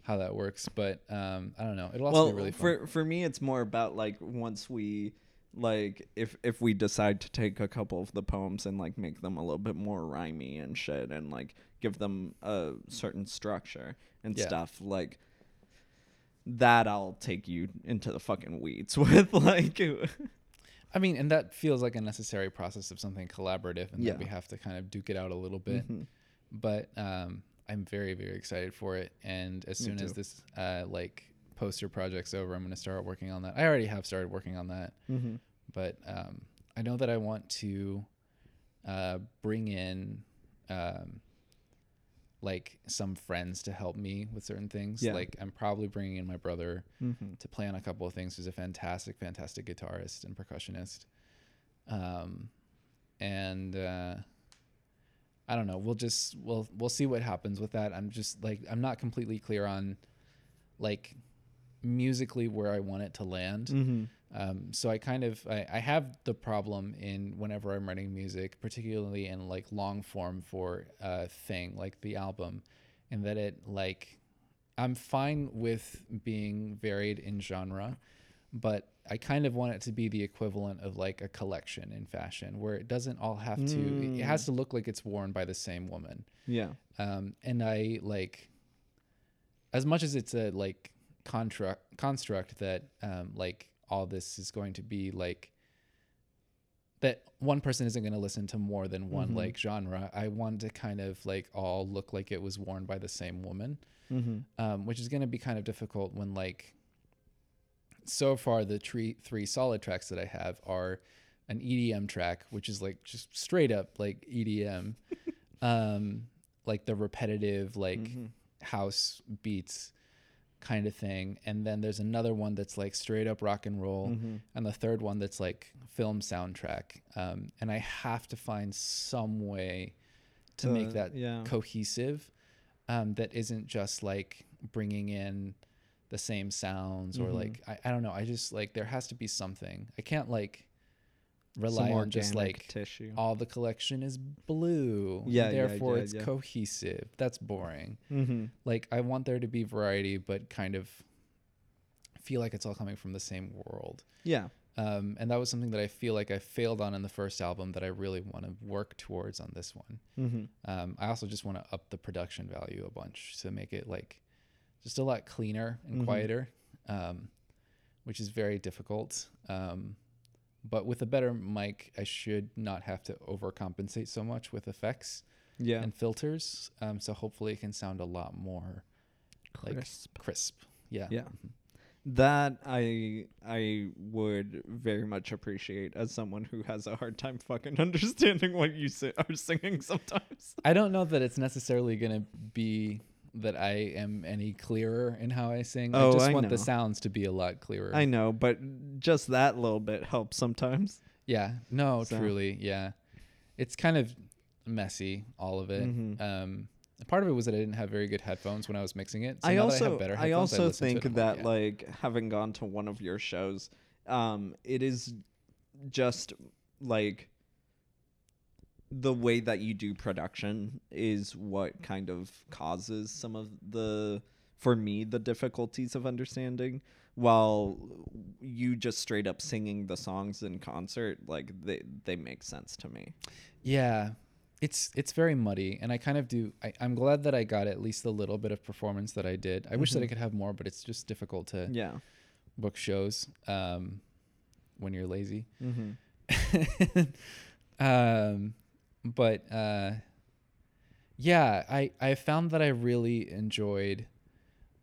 How that works, but um, I don't know. It'll also Well, be really fun. for for me, it's more about like once we like if if we decide to take a couple of the poems and like make them a little bit more rhymey and shit and like give them a certain structure and Yeah. stuff like that I'll take you into the fucking weeds with like I mean, and that feels like a necessary process of something collaborative, and Yeah. that we have to kind of duke it out a little bit. Mhm. But um, I'm very, very excited for it. And as Me soon as this uh, like poster project's over, I'm going to start working on that. I already have started working on that, Mhm. but um, I know that I want to uh, bring in um, like some friends to help me with certain things. Yeah. Like I'm probably bringing in my brother Mhm. to play on a couple of things. He's a fantastic, fantastic guitarist and percussionist. Um, and uh, I don't know. We'll just we'll we'll see what happens with that. I'm just like I'm not completely clear on like musically where I want it to land. Mhm. Um, so I kind of I, I have the problem in whenever I'm writing music, particularly in like long form for a thing like the album, in that it like I'm fine with being varied in genre, but I kind of want it to be the equivalent of like a collection in fashion, where it doesn't all have to. It has to look like it's worn by the same woman Yeah. um, and I like as much as it's a like construct construct that um, like all this is going to be like that one person isn't going to listen to more than one like genre. I want to kind of like all look like it was worn by the same woman, Mhm. um, which is going to be kind of difficult when like so far the three three solid tracks that I have are an EDM track, which is like just straight up like EDM, um, like the repetitive like Mm-hmm. house beats kind of thing, and then there's another one that's like straight up rock and roll, Mm-hmm. and the third one that's like film soundtrack. Um, and I have to find some way to make that yeah. cohesive, um, that isn't just like bringing in the same sounds or Mhm. like I, I don't know. I just like there has to be something. I can't like rely on just like tissue. all the collection is blue. Yeah, yeah, therefore yeah, it's yeah. cohesive. That's boring. Mm-hmm. Like I want there to be variety, but kind of feel like it's all coming from the same world. Yeah. Um, and that was something that I feel like I failed on in the first album that I really want to work towards on this one. Mm-hmm. Um, I also just want to up the production value a bunch to make it like just a lot cleaner and Mhm. quieter, um, which is very difficult. Um, but with a better mic, I should not have to overcompensate so much with effects. Yeah. and filters. Um, so hopefully it can sound a lot more like Crisp. crisp. Yeah. Yeah. That I I would very much appreciate as someone who has a hard time fucking understanding what you si- are singing sometimes. I don't know that it's necessarily gonna be that I am any clearer in how I sing. Oh, I just I want the sounds to be a lot clearer. I know, but just that little bit helps sometimes. Yeah. No, So- truly. Yeah. It's kind of messy, all of it. Mhm. Um, part of it was that I didn't have very good headphones when I was mixing it. So I now that I also better I also think that yeah. like having gone to one of your shows, um, it is just like the way that you do production is what kind of causes some of the for me the difficulties of understanding while you just straight up singing the songs in concert like they they make sense to me Yeah, it's it's very muddy, and I kind of do. I, I'm glad that I got at least a little bit of performance that I did. I wish that I could have more, but it's just difficult to yeah book shows um, when you're lazy. mm-hmm. um, but uh, yeah, I I found that I really enjoyed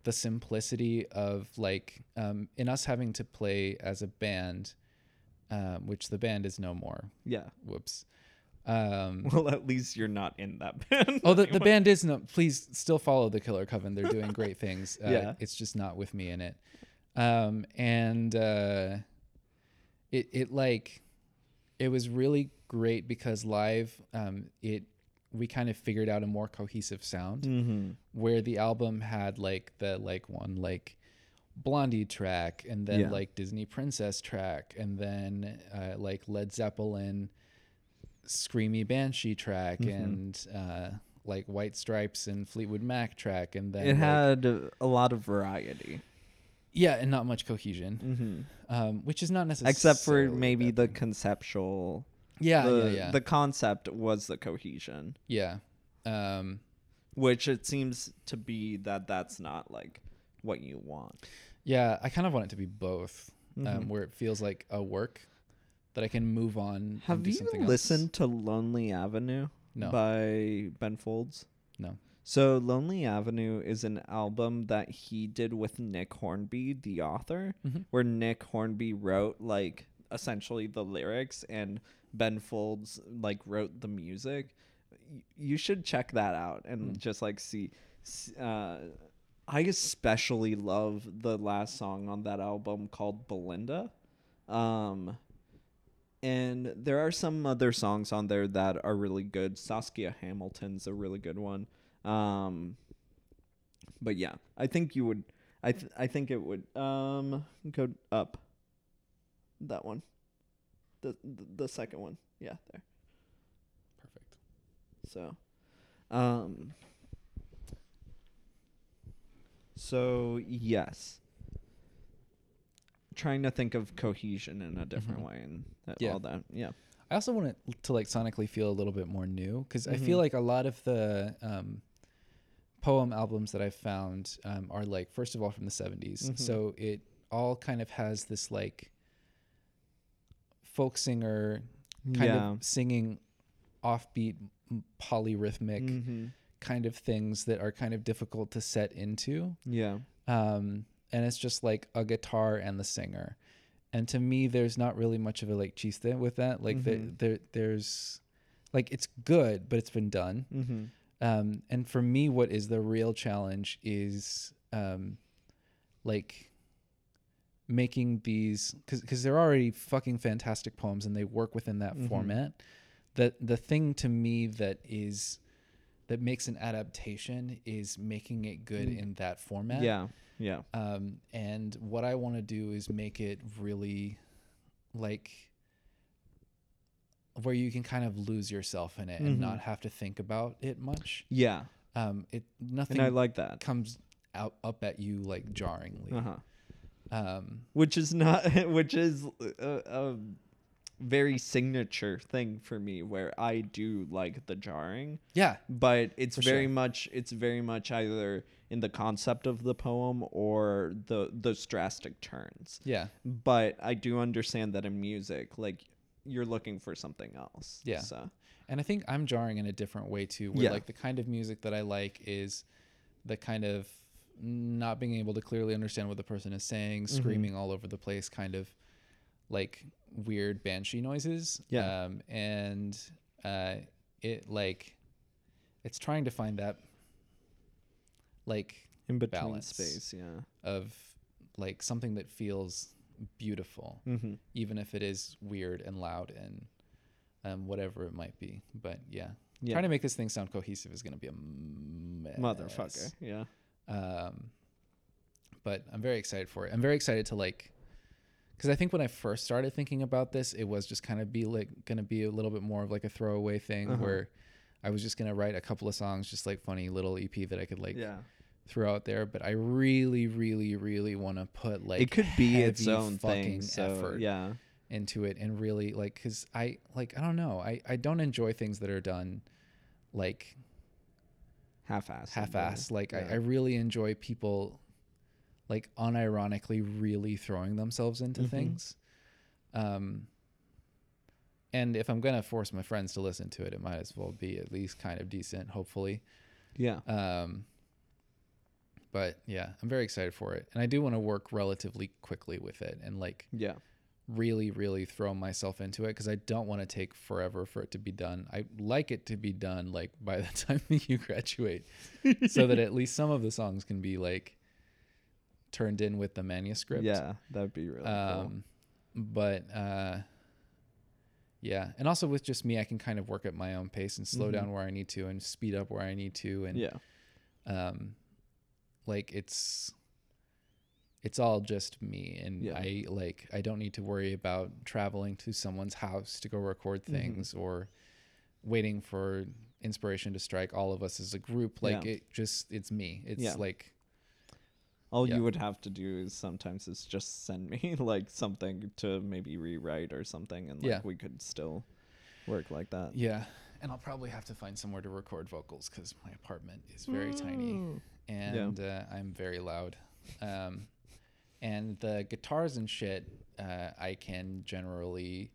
the simplicity of like um, in us having to play as a band, um, which the band is no more. yeah Whoops. Um, well at least you're not in that band Oh, the, the band is no. Please still follow the Killer Coven. They're doing great things. Uh, Yeah. it's just not with me in it. Um, and uh, it it like it was really great because live, um, it we kind of figured out a more cohesive sound mm-hmm. where the album had like the like one like Blondie track and then Yeah. like Disney Princess track and then uh, like Led Zeppelin screamy Banshee track Mhm. and uh, like White Stripes and Fleetwood Mac track and then it like- had a lot of variety yeah and not much cohesion mm-hmm. um, which is not necessarily except for maybe the conceptual yeah the, yeah yeah the concept was the cohesion yeah um, which it seems to be that that's not like what you want yeah I kind of want it to be both Mhm. um, where it feels like a work that I can move on have you something else. listened to lonely avenue No. by ben folds no so lonely avenue is an album that he did with nick hornby the author Mhm. where nick hornby wrote like essentially the lyrics and ben folds like wrote the music Y- you should check that out and Mm. just like see uh i especially love the last song on that album called belinda um and there are some other songs on there that are really good saskia hamilton's a really good one um but yeah i think you would i th- i think it would um go up. That one. The the, the second one. Yeah there. Perfect. So um so yes. Trying to think of cohesion in a different Mhm. way and that, Yeah. all that. Yeah. I also want it to like sonically feel a little bit more new because I feel Mhm. like a lot of the um, poem albums that I've found um, are like first of all from the 70s, Mhm. so it all kind of has this like folk singer kind yeah of singing offbeat polyrhythmic Mhm. kind of things that are kind of difficult to set into yeah um, and it's just like a guitar and the singer. And to me, there's not really much of a like chiste with that. Like the- Mhm. there, there's like it's good, but it's been done. Mm-hmm. Um, and for me, what is the real challenge is um, like making these because because they're already fucking fantastic poems and they work within that Mhm. format. The the thing to me that is that makes an adaptation is making it good Mm. in that format. yeah yeah Um, and what I want to do is make it really like where you can kind of lose yourself in it and Mhm. not have to think about it much. yeah Um, it nothing and i like that comes out up at you like jarringly. uh-huh Um, which is not which is a, a very signature thing for me where i do like the jarring yeah, but it's very sure. much it's very much either in the concept of the poem or the those drastic turns yeah, but i do understand that in music like you're looking for something else Yeah. so and I think I'm jarring in a different way too. Where Yeah. like the kind of music that I like is the kind of not being able to clearly understand what the person is saying, Mm-hmm. screaming all over the place, kind of like weird banshee noises. Yeah. Um, and uh, it like it's trying to find that like In between balance. space, yeah. of like something that feels beautiful Mm-hmm. even if it is weird and loud and um, whatever it might be. But yeah, Yeah. trying to make this thing sound cohesive is going to be a mess. Motherfucker. Yeah. Um, but I'm very excited for it. I'm very excited to like, because I think when I first started thinking about this, it was just kind of be like going to be a little bit more of like a throwaway thing Uh-huh. where I was just going to write a couple of songs, just like funny little EP that I could like yeah. Throw out there. But I really, really, really want to put like it could be its own fucking thing. So effort yeah. into it and really like because i like i don't know i i don't enjoy things that are done like Half-assed. half-ass like I, Yeah. I really enjoy people like unironically really throwing themselves into Mhm. things um and if i'm gonna force my friends to listen to it it might as well be at least kind of decent hopefully Yeah. um but yeah i'm very excited for it and i do want to work relatively quickly with it and like Yeah. really really throw myself into it because i don't want to take forever for it to be done i like it to be done like by the time you graduate so that at least some of the songs can be like turned in with the manuscript Yeah. That'd be really cool. um but uh yeah and also with just me i can kind of work at my own pace and slow Mhm. down where i need to and speed up where i need to and Yeah. um like it's it's all just me and Yeah. i like i don't need to worry about traveling to someone's house to go record Mhm. things or waiting for inspiration to strike all of us as a group like Yeah. it just it's me it's Yeah. like All you would have to do is sometimes is just send me like something to maybe rewrite or something, and like we could still work like that. yeah and i'll probably have to find somewhere to record vocals because my apartment is very tiny Mm. and uh, I'm very loud. Um, and the guitars and shit, uh, I can generally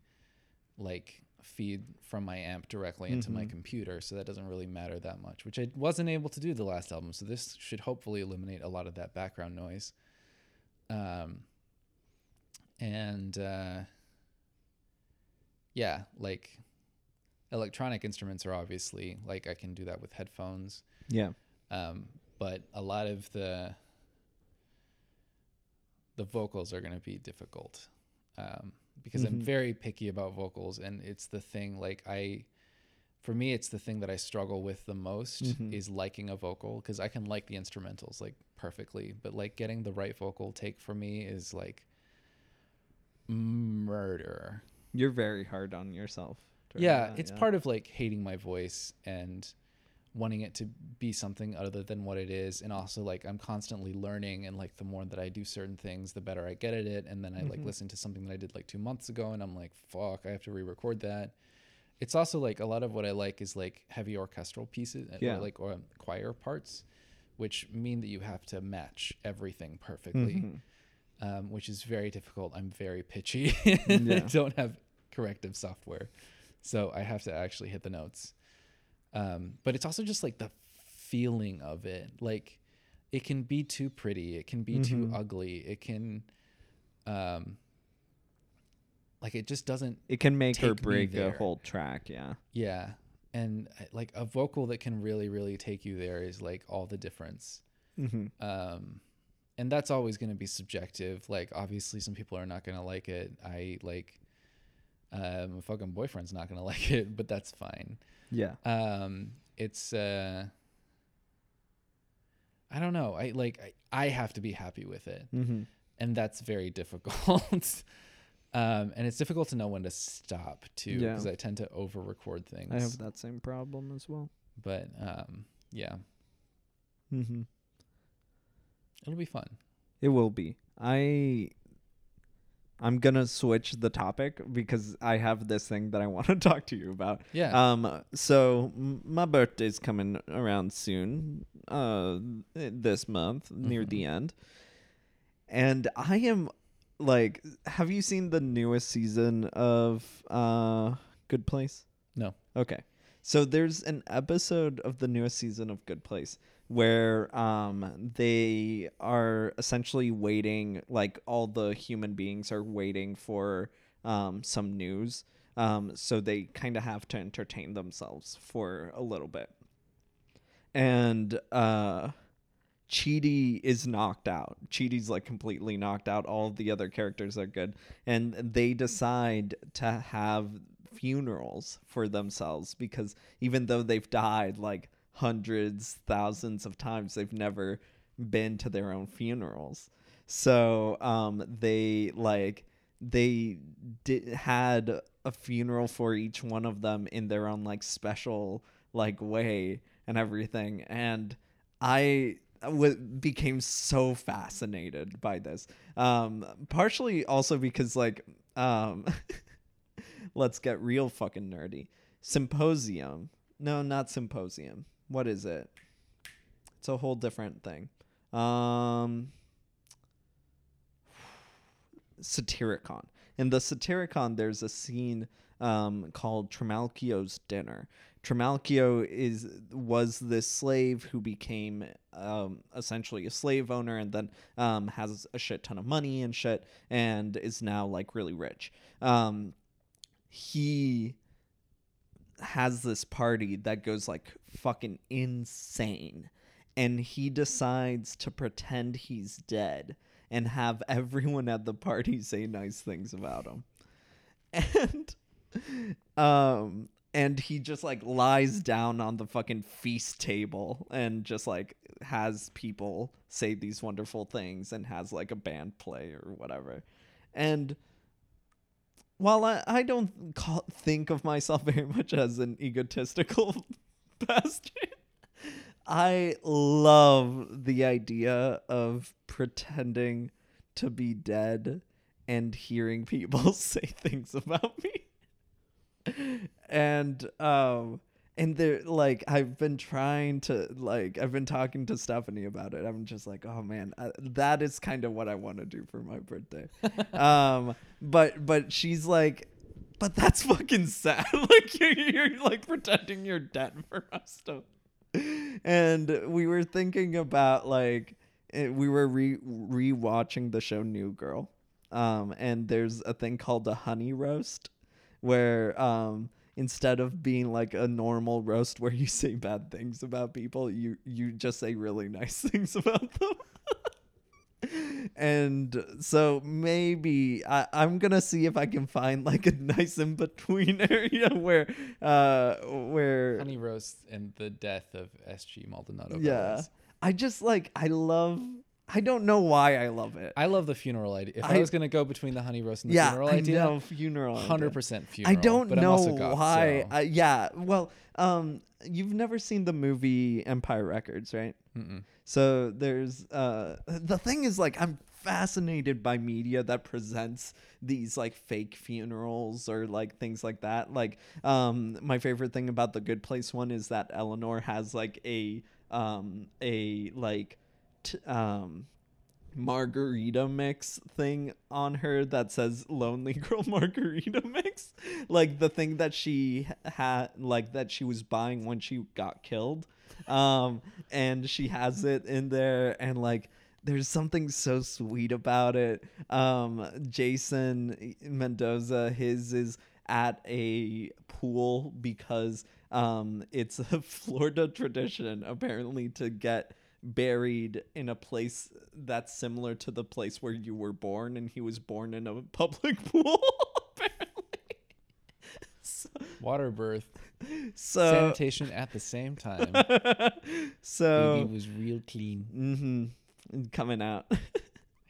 like feed from my amp directly into my Mhm. computer, so that doesn't really matter that much, which I wasn't able to do the last album. So this should hopefully eliminate a lot of that background noise. Um, and uh, yeah, like electronic instruments are obviously like I can do that with headphones Yeah. um, but a lot of the the vocals are going to be difficult um, because I'm Mhm. very picky about vocals, and it's the thing like I, for me, it's the thing that I struggle with the most Mhm. is liking a vocal because I can like the instrumentals like perfectly, but like getting the right vocal take for me is like murder. You're very hard on yourself. Yeah, it's yeah. part of like hating my voice and wanting it to be something other than what it is and also like I'm constantly learning and like the more that I do certain things the better I get at it and then I like Mhm. listen to something that I did like 2 months ago and I'm like fuck I have to re-record that. It's also like a lot of what I like is like heavy orchestral pieces uh, Yeah. or like or choir parts which mean that you have to match everything perfectly Mhm. um, which is very difficult. I'm very pitchy. and I Yeah. don't have corrective software, so I have to actually hit the notes. Um, but it's also just like the feeling of it. Like it can be too pretty. It can be too Mhm. ugly. It can, um, like it just doesn't. It can make or break a whole track. Yeah. Yeah, and like a vocal that can really, really take you there is like all the difference. Mm-hmm. um and that's always going to be subjective like obviously some people are not going to like it i like uh, my fucking boyfriend's not going to like it but that's fine Yeah. um it's uh i don't know i like i, I have to be happy with it Mm-hmm. and that's very difficult um and it's difficult to know when to stop too Yeah. because i tend to over record things I have that same problem as well. but um yeah Mm-hmm. it'll be fun It will be. I I'm gonna switch the topic because I have this thing that I want to talk to you about. yeah Um. So m- my birthday's coming around soon. Uh, this month near Mhm. the end, and I am like, have you seen the newest season of uh Good Place? no Okay. So there's an episode of the newest season of Good Place where um they are essentially waiting like all the human beings are waiting for um some news. Um so they kind of have to entertain themselves for a little bit. And uh Chidi is knocked out. Chidi's like completely knocked out. All the other characters are good. And they decide to have funerals for themselves because even though they've died like hundreds, thousands of times, they've never been to their own funerals. So um they like they did had a funeral for each one of them in their own like special like way and everything and I w- became so fascinated by this. Um, partially also because like, um, let's get real fucking nerdy. Symposium. No, not symposium. What is it? It's a whole different thing. Um, Satyricon. In the Satyricon, there's a scene um, called Trimalchio's Dinner. Trimalchio is was this slave who became um, essentially a slave owner and then um, has a shit ton of money and shit and is now like really rich. Um, he has this party that goes like fucking insane. And he decides to pretend he's dead and have everyone at the party say nice things about him. And um and he just like lies down on the fucking feast table and just like has people say these wonderful things and has like a band play or whatever. And while I, I don't call, think of myself very much as an egotistical bastard, I love the idea of pretending to be dead and hearing people say things about me. And um and they're like I've been trying to like I've been talking to Stephanie about it. I'm just like, "Oh man, I, that is kind of what I want to do for my birthday." um but but she's like but that's fucking sad. like you're, you're like pretending you're dead for us to and we were thinking about like eh, we were re rewatching the show New Girl, um, and there's a thing called a honey roast, where um, instead of being like a normal roast where you say bad things about people, you you just say really nice things about them. and so maybe I, I'm gonna see if I can find like a nice in between area where uh where Honey roast and the death of S.G. Maldonado. yeah i just like i love i don't know why i love it I love the funeral idea. If I, I- was gonna go between the honey roast and the yeah funeral i idea, know funeral hundred percent funeral. i don't but know goth, why so- I, yeah well um you've never seen the movie empire records right Mm-mm. So there's uh the thing is like I'm fascinated by media that presents these like fake funerals or like things like that. Like um my favorite thing about the Good Place one is that Eleanor has like a um a like um margarita mix thing on her that says lonely girl margarita mix. Like the thing that she had like that she was buying when she got killed. Um and she has it in there and like there's something so sweet about it. Um jason mendoza his is at a pool because um it's a florida tradition apparently to get buried in a place that's similar to the place where you were born and he was born in a public pool apparently so, Water birth, so sanitation at the same time. so Baby was real clean. hmm coming out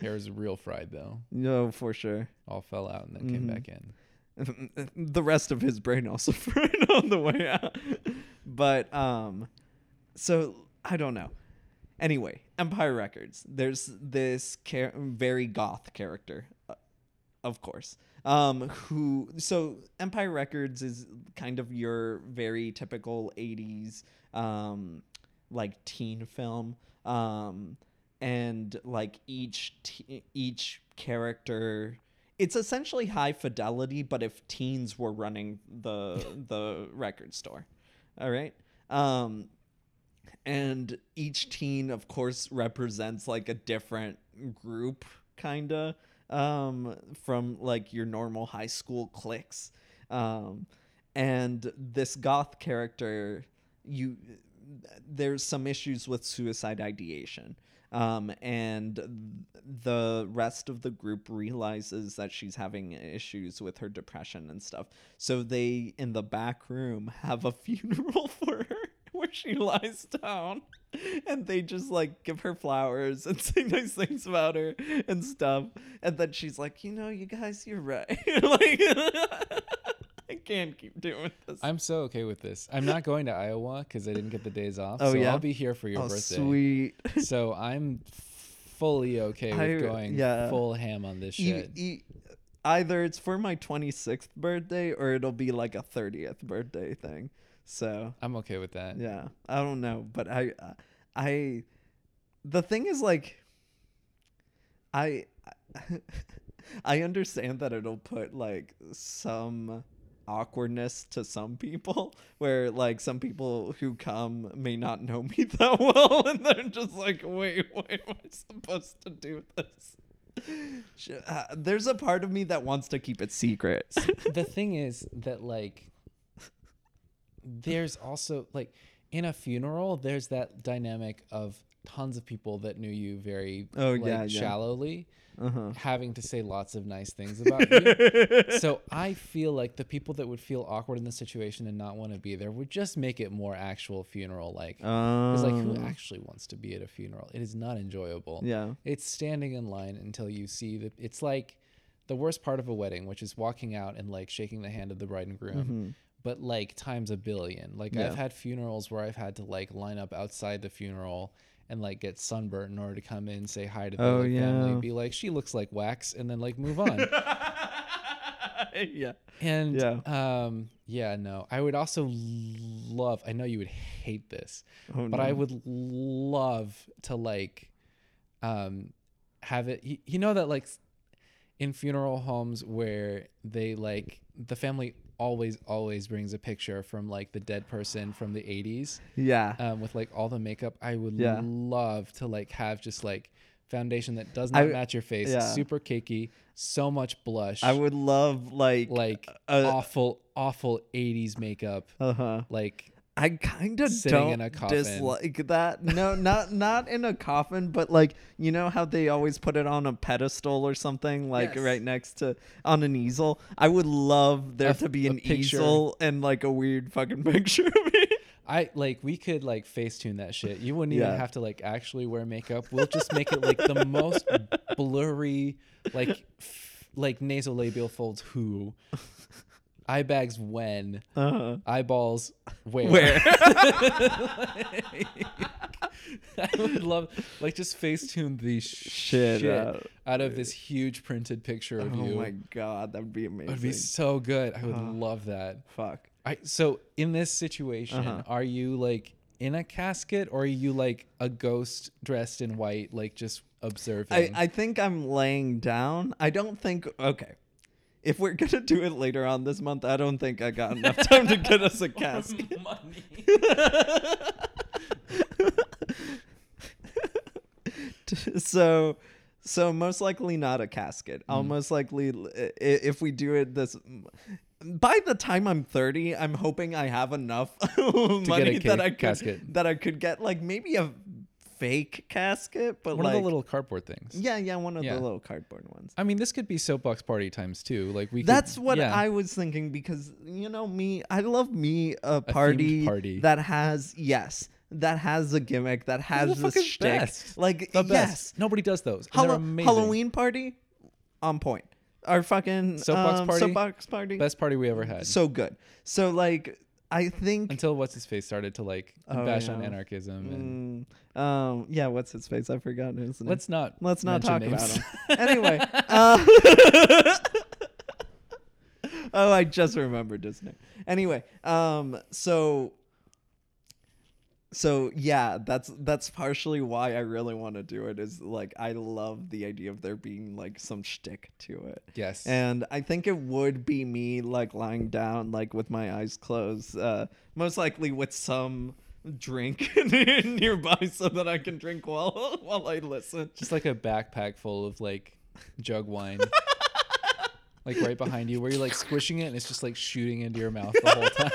Hair was real fried though. no for sure All fell out and then came Mhm. back in. the rest of his brain also fried on the way out but um so i don't know anyway empire records there's this char- very goth character uh, of course um who so empire records is kind of your very typical 80s um like teen film um and like each each character it's essentially high fidelity but if teens were running the the record store All right. Um, and each teen, of course, represents like a different group, kind of, um, from like your normal high school cliques. Um, and this goth character, you, there's some issues with suicide ideation. Um, and the rest of the group realizes that she's having issues with her depression and stuff. So they, in the back room, have a funeral for her she lies down and they just like give her flowers and say nice things about her and stuff. And then she's like, you know, you guys, you're right. like, I can't keep doing this. I'm so okay with this. I'm not going to Iowa because I didn't get the days off. Oh, so yeah? I'll be here for your oh, birthday. sweet. So I'm fully okay with I- going yeah. full ham on this E- shit. e- either it's for my 26th birthday or it'll be like a 30th birthday thing. So I'm okay with that. yeah, I don't know, but I, I, the thing is like, I, I understand that it'll put like some awkwardness to some people where like some people who come may not know me that well and they're just like wait what am i supposed to do this uh, there's a part of me that wants to keep it secret the thing is that like there's also like in a funeral there's that dynamic of tons of people that knew you very Oh, like, yeah, yeah. shallowly uh-huh. having to say lots of nice things about you so i feel like the people that would feel awkward in the situation and not want to be there would just make it more actual funeral like because like who Um, actually wants to be at a funeral? It is not enjoyable. Yeah. It's standing in line until you see the it's like the worst part of a wedding which is walking out and like shaking the hand of the bride and groom but like times a billion like. Yeah. i've had funerals where i've had to like line up outside the funeral and like get sunburnt in order to come in say hi to the Oh, like, family and be like she looks like wax and then like move on yeah and Yeah. um yeah no i would also love i know you would hate this Oh, but i would love to like um have it you, you know that like in funeral homes where they like the family always always brings a picture from like the dead person from the 80s yeah. um with like all the makeup. I would Yeah. love to like have just like foundation that does not I- match your face yeah. super cakey so much blush. I would love like like uh, awful awful 80s makeup. Uh-huh. Like I kind of Sitting don't in a coffin. dislike that. No, not not in a coffin, but like you know how they always put it on a pedestal or something, like Yes. right next to on an easel. I would love there A- to be a an picture. easel and like a weird fucking picture of me. I like we could like Facetune that shit. You wouldn't Yeah. even have to like actually wear makeup. We'll just make it like the most blurry, like f- like nasolabial folds. Who, eye bags when, Uh-huh. eyeballs where. Where? I would love like just Facetune the Shit shit, out. out. of this huge printed picture of Oh you. Oh my god, that would be amazing. It would be so good. I would Uh, love that. Fuck. I so in this situation, Uh-huh. are you like in a casket or are you like a ghost dressed in white, like just observing? I, I think I'm laying down. I don't think okay. If we're gonna do it later on this month, I don't think I got enough time to get us a casket. so so most likely not a casket i'll Mm. most likely if we do it this by the time i'm 30 i'm hoping i have enough money that i could casket. that i could get like maybe a fake casket but One like of the little cardboard things. yeah yeah one of Yeah. the little cardboard ones I mean, this could be soapbox party times two. Like we. could- that's what yeah. I was thinking because you know me, I love me a party, party. that has yes, that has a gimmick, that has the this shtick. best. Like The best. yes, Nobody does those. amazing. Halloween party, on point. Our fucking Soapbox um, party? soapbox party, Best party we ever had. so good. So like, I think Until what's his face started to like Oh, bash on yeah. anarchism and Mm, um, yeah, what's his face? I forgot his name. let's not Let's not talk mention about names. him. anyway. Uh, oh, I just remembered his name. Anyway, um, so so yeah, that's that's partially why I really want to do it. Is like I love the idea of there being like some shtick to it. Yes. And I think it would be me like lying down, like with my eyes closed, uh, most likely with some drink nearby so that I can drink while while I listen. Just like a backpack full of like jug wine. like right behind you where you're like squishing it and it's just like shooting into your mouth the whole time.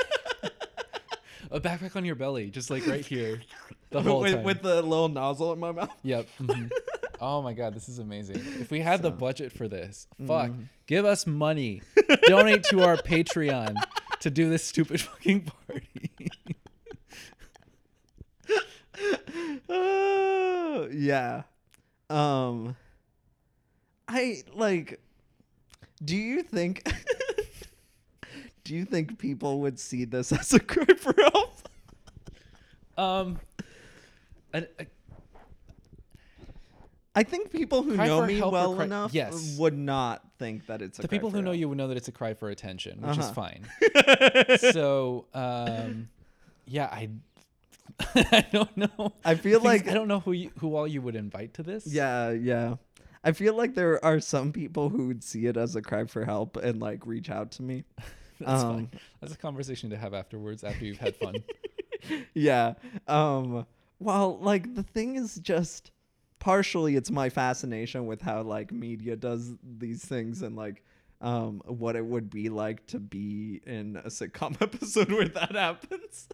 A backpack on your belly, just like right here. The whole with, time. with the little nozzle in my mouth. Yep. mhm. oh my god, this is amazing. If we had the mm-hmm. budget for this, fuck, give us money. Donate to our Patreon to do this stupid fucking party. Yeah. Um I like do you think do you think people would see this as a cry for help? um, a, a- I think people who Cry know me well cry- enough yes. would not think that it's a the cry people for who know you would know that it's a cry for attention, which is Uh-huh. fine. so, um, yeah, I, I don't know. I feel is, like I don't know who you, who all you would invite to this. Yeah, yeah. I feel like there are some people who would see it as a cry for help and like reach out to me. that's um, fine. That's a conversation to have afterwards after you've had fun. yeah. Um well, like the thing is just partially it's my fascination with how like media does these things and like um what it would be like to be in a sitcom episode where that happens.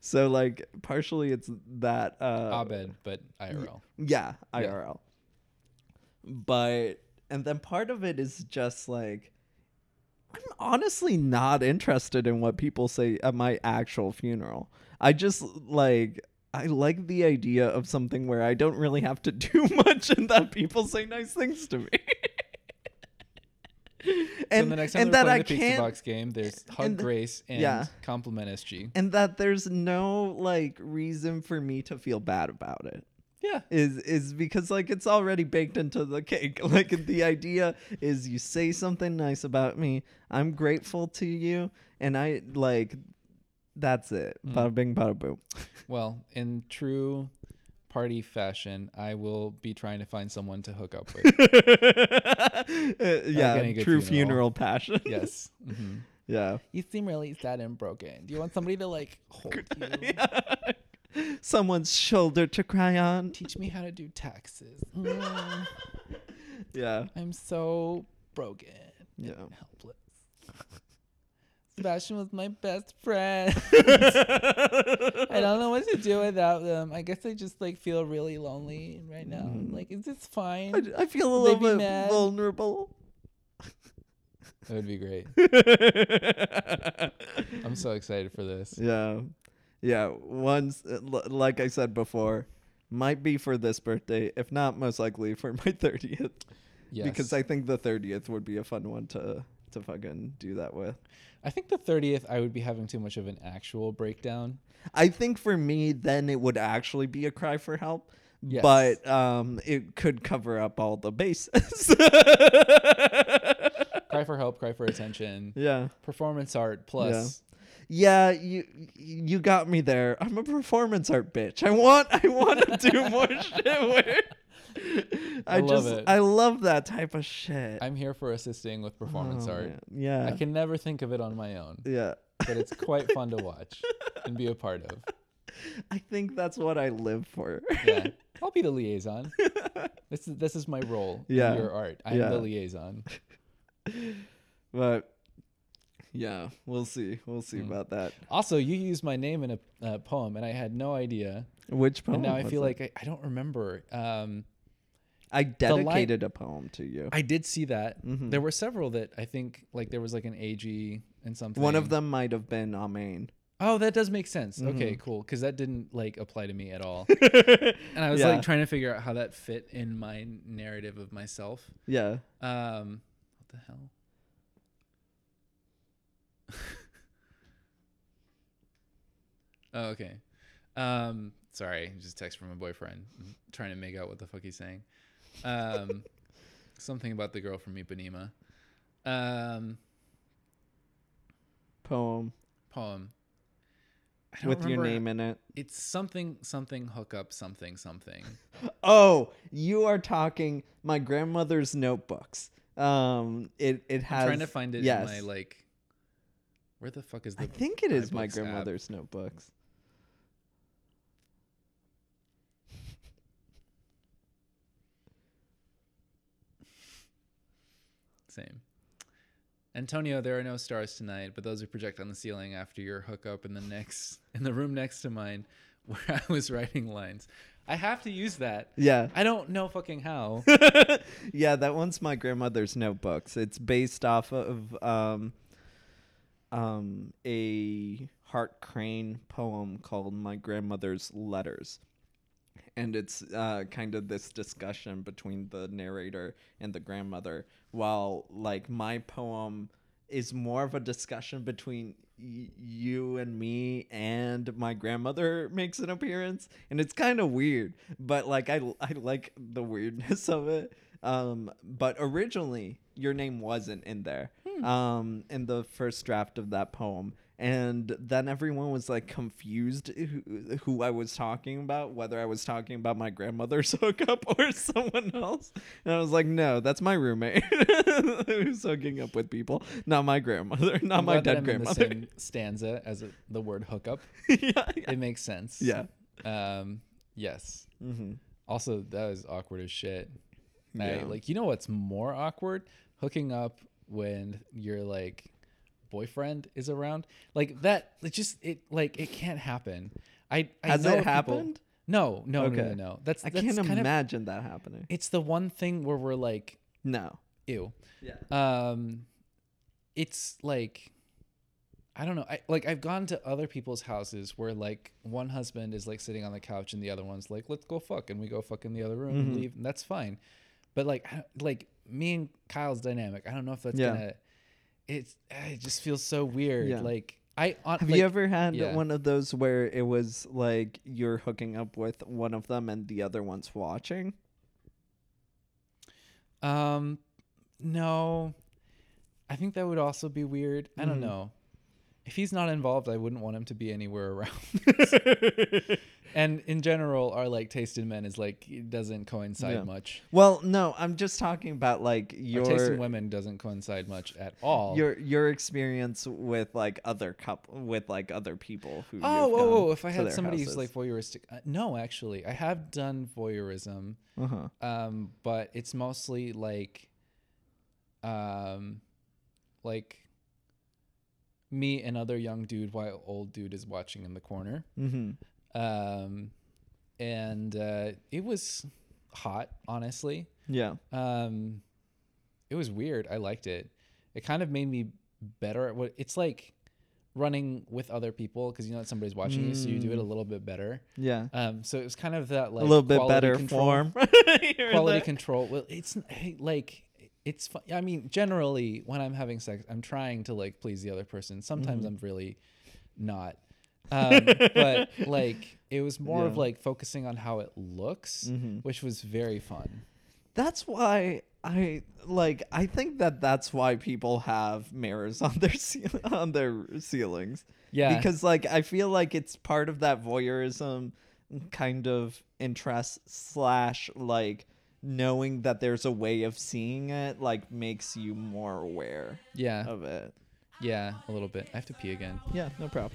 So like partially it's that uh Abed, but IRL. Yeah, Yeah. IRL. But and then part of it is just like I'm honestly not interested in what people say at my actual funeral. I just like I like the idea of something where I don't really have to do much and that people say nice things to me. so the next time and that I can't Box game, there's Hug and- Grace and yeah. Compliment SG. and that there's no like reason for me to feel bad about it. Yeah. is is because like it's already baked into the cake. Like the idea is you say something nice about me, I'm grateful to you, and I like that's it. Mm. Bada bing, bada boom. Well, in true party fashion, I will be trying to find someone to hook up with. Uh, yeah, any true funeral. funeral passion. yes. hmm yeah. You seem really sad and broken. Do you want somebody to like hold you? Someone's shoulder to cry on. Teach me how to do taxes. Mm, Yeah. I'm so broken Yeah. and helpless. Sebastian was my best friend. I don't know what to do without them. I guess I just like feel really lonely right now. I'm like, is this fine? I, I feel a little bit mad? vulnerable. That would be great. I'm so excited for this. Yeah. Yeah. Once, uh, like I said before, might be for this birthday. If not, most likely for my 30th. Yes. Because I think the 30th would be a fun one to, to fucking do that with. I think the 30th I would be having too much of an actual breakdown. I think for me, then it would actually be a cry for help. Yes. But um, it could cover up all the bases. Cry for help, cry for attention. yeah. Performance art plus Yeah, you you got me there. I'm a performance art bitch. I want I want to do more shit where I, I love just it. I love that type of shit. I'm here for assisting with performance Oh, art. man. Yeah. I can never think of it on my own, yeah. but it's quite fun to watch and be a part of. I think that's what I live for. Yeah. I'll be the liaison. This is this is my role Yeah. in your art. I'm Yeah. the liaison. but yeah, we'll see. We'll see Mm. about that. Also, you used my name in a uh, poem, and I had no idea. Which poem? and now I feel it? like I, I don't remember. Um, I dedicated a poem to you. I did see that. Mhm. There were several that I think like there was like an AG and something. One of them might have been Amen. Oh, that does make sense. Okay, Mhm. cool. Because that didn't like apply to me at all. and I was Yeah. like trying to figure out how that fit in my narrative of myself. Yeah. Um, what the hell? oh, okay. Um, sorry, just text from my boyfriend. I'm trying to make out what the fuck he's saying. Um, something about the girl from Ipanema. Um, Poem. poem. With your name in it. It's something something hookup something something. Oh, you are talking my grandmother's notebooks. Um, it it has. I'm trying to find it yes. in my like. Where the fuck is the? I think it is my iBooks app? grandmother's notebooks. Same. Antonio, there are no stars tonight, but those are projected on the ceiling after your hookup in the next in the room next to mine, where I was writing lines. I have to use that. Yeah. I don't know fucking how. yeah, that one's my grandmother's notebooks. It's based off of um, um, a Hart Crane poem called "My Grandmother's Letters," and it's uh, kind of this discussion between the narrator and the grandmother. While like my poem is more of a discussion between y- you and me and my grandmother makes an appearance. And it's kind of weird but like I, I like the weirdness of it. Um but originally your name wasn't in there um in the first draft of that poem and then everyone was like confused who, who I was talking about, whether I was talking about my grandmother's hookup or someone else. And I was like, no, that's my roommate who's hooking up with people, not my grandmother, not I'm my dead I'm in the grandmother. same stanza as it, the word hookup. yeah, yeah. It makes sense. Yeah. Um. Yes. Mm-hmm. Also, that was awkward as shit. I- like, you know what's more awkward? Hooking up when your like boyfriend is around. Like that. It just it like it can't happen. I, I Has know it people- happened? No, no, no, no, Okay. no. That's I that's can't kind of. imagine that happening. It's the one thing where we're like, No. ew. Yeah. Um, it's like. I don't know. I like I've gone to other people's houses where like one husband is like sitting on the couch and the other one's like, "Let's go fuck," and we go fuck in the other room Mhm. and leave, and that's fine. But like, I like me and Kyle's dynamic, I don't know if that's Yeah. gonna. It's it just feels so weird. Yeah. Like I on, Have like, you ever had yeah. one of those where it was like you're hooking up with one of them and the other one's watching? Um, no, I think that would also be weird. I don't Mhm. know. If he's not involved, I wouldn't want him to be anywhere around. and in general, our like taste in men is like it doesn't coincide Yeah. much. Well, no, I'm just talking about like Our taste in your women doesn't coincide much at all. your your experience with like other couple with like other people who. oh, you've gone whoa! If I to had their somebody who's houses. like voyeuristic, uh, no, actually, I have done voyeurism. uh-huh. um but it's mostly like um like me and other young dude while old dude is watching in the corner Mm-hmm. Um and uh it was hot honestly Yeah. um it was weird i liked it it kind of made me better at what it's like running with other people because you know that somebody's watching you so you do it a Mm. little bit better Yeah. um so it was kind of that like a little bit better control form. Quality control well it's like it's fun. i mean generally when i'm having sex i'm trying to like please the other person sometimes Mm-hmm. i'm really not um, but like it was more of like focusing on how it looks Mhm. which was very fun That's why I like. I think that that's why people have mirrors on their ceil- on their ceilings. yeah Because like I feel like it's part of that voyeurism kind of interest slash like knowing that there's a way of seeing it like makes you more aware yeah of it. yeah a little bit i have to pee again Yeah, no problem.